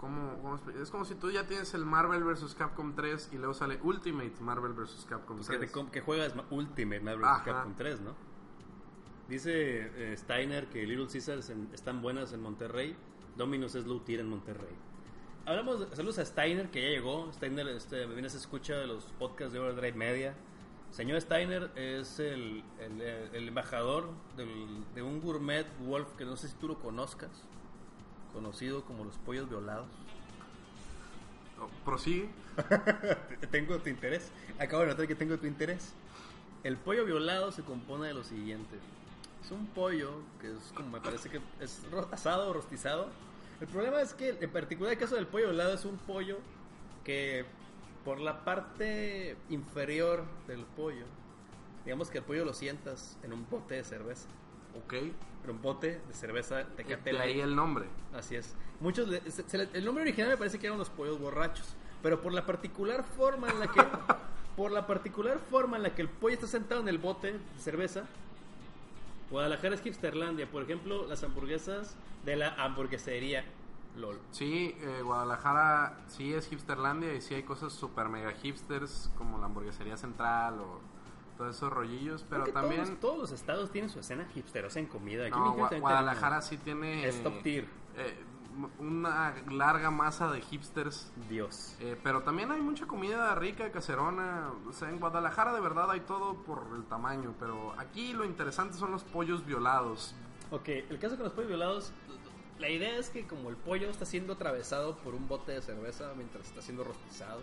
como, expli- es como si tú ya tienes el Marvel vs. Capcom 3 y luego sale Ultimate Marvel vs. Capcom Pues que, 3. te com- que juegas ma- Ultimate Marvel Ajá. Capcom 3, ¿no? Dice eh, Steiner que Little Caesars en- están buenas en Monterrey. Domino's es low tier en Monterrey. Hablamos, de- saludos a Steiner que ya llegó. Steiner este, me viene se escucha de los podcasts de Overdrive Media. Señor Steiner es el, el- el embajador del- de un gourmet wolf que no sé si tú lo conozcas, conocido como los pollos violados. Oh, prosigue. tengo tu interés. Acabo de notar que tengo tu interés. El pollo violado se compone de lo siguiente. Es un pollo que es como me parece que es asado o rostizado. El problema es que en particular el caso del pollo violado es un pollo que por la parte inferior del pollo, digamos que el pollo lo sientas en un bote de cerveza. Ok. Pero un bote de cerveza Tecate De ahí el nombre. Así es. Muchos le- se- se le- el nombre original me parece que eran los pollos borrachos. pero por la particular forma en la que por la particular forma en la que el pollo está sentado en el bote de cerveza. Guadalajara es hipsterlandia, por ejemplo, las hamburguesas de la hamburguesería LOL. Sí, eh, Guadalajara sí es hipsterlandia y sí hay cosas super mega hipsters como la hamburguesería central o todos esos rollillos, pero también... todos, todos los estados tienen su escena hipsterosa en comida. Aquí No, Gua- Guadalajara sí tiene... es top tier. eh, una larga masa de hipsters Dios. Eh, pero también hay mucha comida rica, caserona. O sea, en Guadalajara de verdad hay todo por el tamaño. Pero aquí lo interesante son los pollos violados. Ok, el caso con los pollos violados, la idea es que como el pollo está siendo atravesado por un bote de cerveza mientras está siendo rostizado,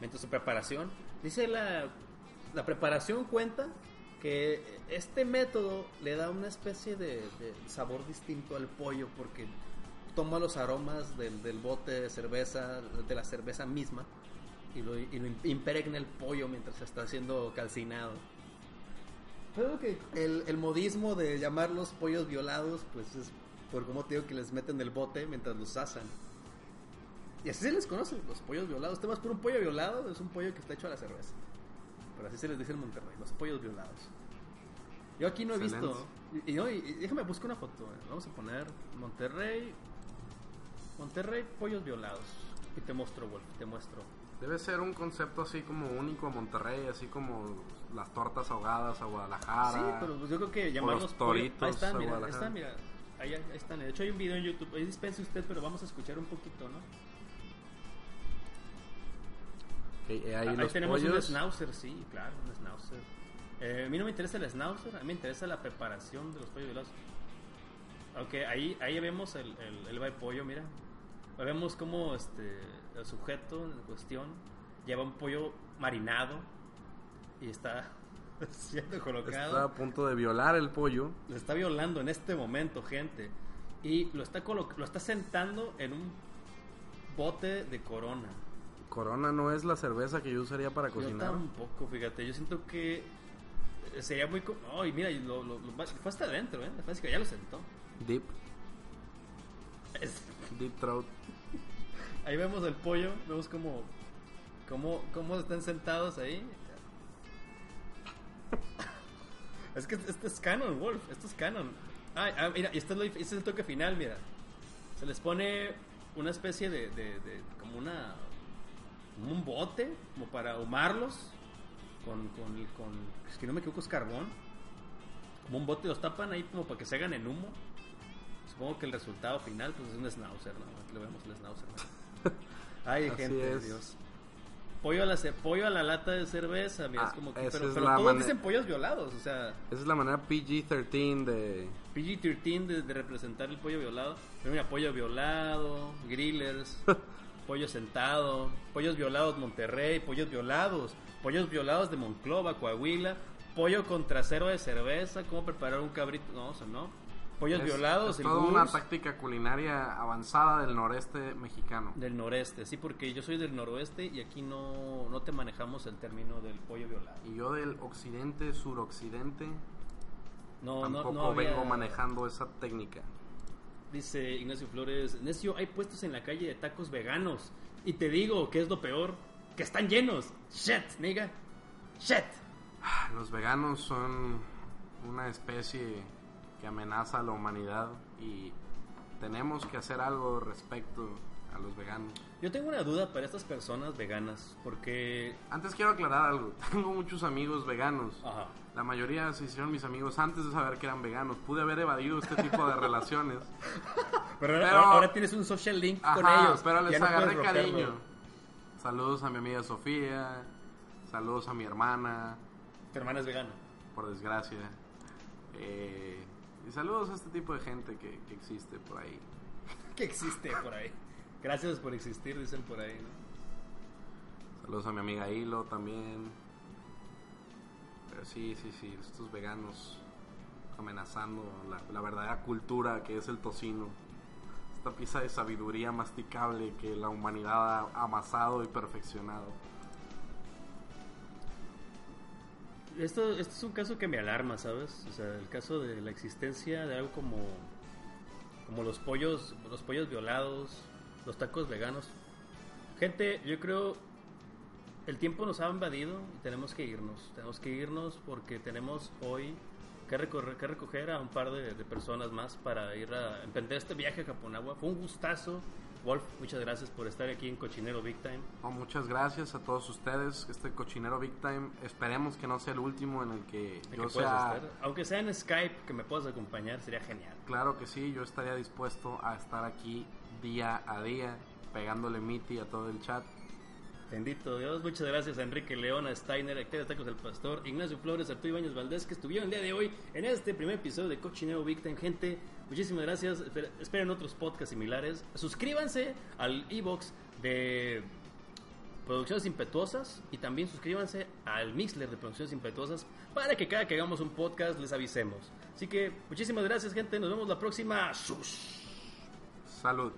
mientras su preparación, dice la, la preparación cuenta que este método le da una especie de, de sabor distinto al pollo porque toma los aromas del, del bote de cerveza, de la cerveza misma, y lo, y lo impregna el pollo mientras está siendo calcinado. Creo que el, el modismo de llamarlos pollos violados, pues es por como te digo que les meten el bote mientras los asan. Y así se les conoce, los pollos violados. Te vas por un pollo violado, es un pollo que está hecho a la cerveza. Pero así se les dice en Monterrey, los pollos violados. Yo aquí no he Excelente. visto. Y, y- y déjame buscar una foto. eh. Vamos a poner Monterrey. Monterrey, pollos violados. Y te muestro, Wolf, te muestro. Debe ser un concepto así como único a Monterrey, así como las tortas ahogadas a Guadalajara. Sí, pero pues yo creo que llamarlos los toritos Ahí están, mira, ahí están, mira. Ahí, ahí están. De hecho, hay un video en YouTube. Ahí dispense usted, pero vamos a escuchar un poquito, ¿no? Ok, eh, ahí Ah, ahí los tenemos un pollos. schnauzer, sí, claro, un schnauzer. Eh, a mí no me interesa el schnauzer, a mí me interesa la preparación de los pollos violados. Aunque ahí, ahí vemos el, el, el de pollo, mira. Vemos como este, el sujeto en cuestión lleva un pollo marinado y está siendo colocado. Está a punto de violar el pollo. Lo está violando en este momento, gente. Y lo está, colo- lo está sentando en un bote de corona. Corona no es la cerveza que yo usaría para Yo cocinar. tampoco, fíjate. Yo siento que eh, sería muy... Ay, mira, y lo, lo- lo- fue hasta adentro, ¿eh? Parece que ya lo sentó. Deep, Es- deep throat. ahí vemos el pollo, vemos como... Cómo, cómo están sentados ahí. Es que esto es canon, Wolf. Esto es canon. Ah, mira, este es, este es el toque final, mira. Se les pone una especie de, de- como una como un bote como para ahumarlos con, con, con si no me equivoco es carbón como un bote los tapan ahí como para que se hagan en humo supongo que el resultado final pues es un schnauzer no aquí lo vemos el schnauzer ¿no? ay gente es. Dios pollo a la pollo a la lata de cerveza mira, es Ah, como que, pero, es pero todos dicen pollos violados o sea Esa es la manera PG-13 de... PG-13 de, de representar el pollo violado. Pero mira, pollo violado, grillers, pollo sentado, pollos violados Monterrey, pollos violados, pollos violados de Monclova, Coahuila, pollo con trasero de cerveza, cómo preparar un cabrito, no, eso no. Pollos es, violados, es toda una táctica culinaria avanzada del noreste mexicano. del noreste, sí, porque yo soy del noroeste y aquí no, no te manejamos el término del pollo violado. Y yo del occidente, suroccidente, No, tampoco no había- vengo manejando esa técnica. Dice Ignacio Flores, Necio, hay puestos en la calle de tacos veganos. Y te digo que es lo peor, que están llenos. Shit, nigga. Shit. Ah, Los veganos son una especie que amenaza a la humanidad y tenemos que hacer algo respecto a los veganos. Yo tengo una duda para estas personas veganas, porque... Antes quiero aclarar algo. Tengo muchos amigos veganos. Ajá. La mayoría se hicieron mis amigos antes de saber que eran veganos. Pude haber evadido este tipo de relaciones. Pero, ahora, Pero- ahora tienes un social link con Ajá, ellos. pero les Ya no agarré romperlo. cariño. Saludos a mi amiga Sofía. Saludos a mi hermana, Tu hermana es vegana. por desgracia. Eh, y saludos a este tipo de gente que, que existe por ahí. Que existe por ahí. Gracias por existir, dicen por ahí, ¿no? Saludos a mi amiga Hilo también. Pero sí, sí, sí, estos veganos amenazando la, la verdadera cultura que es el tocino. Esta pieza de sabiduría masticable que la humanidad ha amasado y perfeccionado. Esto, esto es un caso que me alarma, ¿sabes? O sea, el caso de la existencia de algo como, como los pollos, los pollos violados, los tacos veganos. Gente, yo creo el tiempo nos ha invadido y tenemos que irnos. Tenemos que irnos porque tenemos hoy que, recorrer, que recoger a un par de, de personas más para ir a emprender este viaje a Caponagua. Fue un gustazo. Wolf, muchas gracias por estar aquí en Cochinero Big Time. No, muchas gracias a todos ustedes. Este cochinero Big Time, esperemos que no sea el último en el que De yo que sea. estar. Aunque sea en Skype, que me puedas acompañar, sería genial. Claro que sí, yo estaría dispuesto a estar aquí día a día, pegándole miti a todo el chat. Bendito Dios, muchas gracias a Enrique León, a Steiner, a Octavio Tacos del Pastor, Ignacio Flores, Arturo Ibáñez Valdés, que estuvieron el día de hoy en este primer episodio de Cochinero Big Time. Gente, muchísimas gracias. Esper- Esperen otros podcasts similares. Suscríbanse al e-box de Producciones Impetuosas y también suscríbanse al Mixler de Producciones Impetuosas para que cada que hagamos un podcast les avisemos. Así que muchísimas gracias, gente. Nos vemos la próxima. ¡Sus! Salud.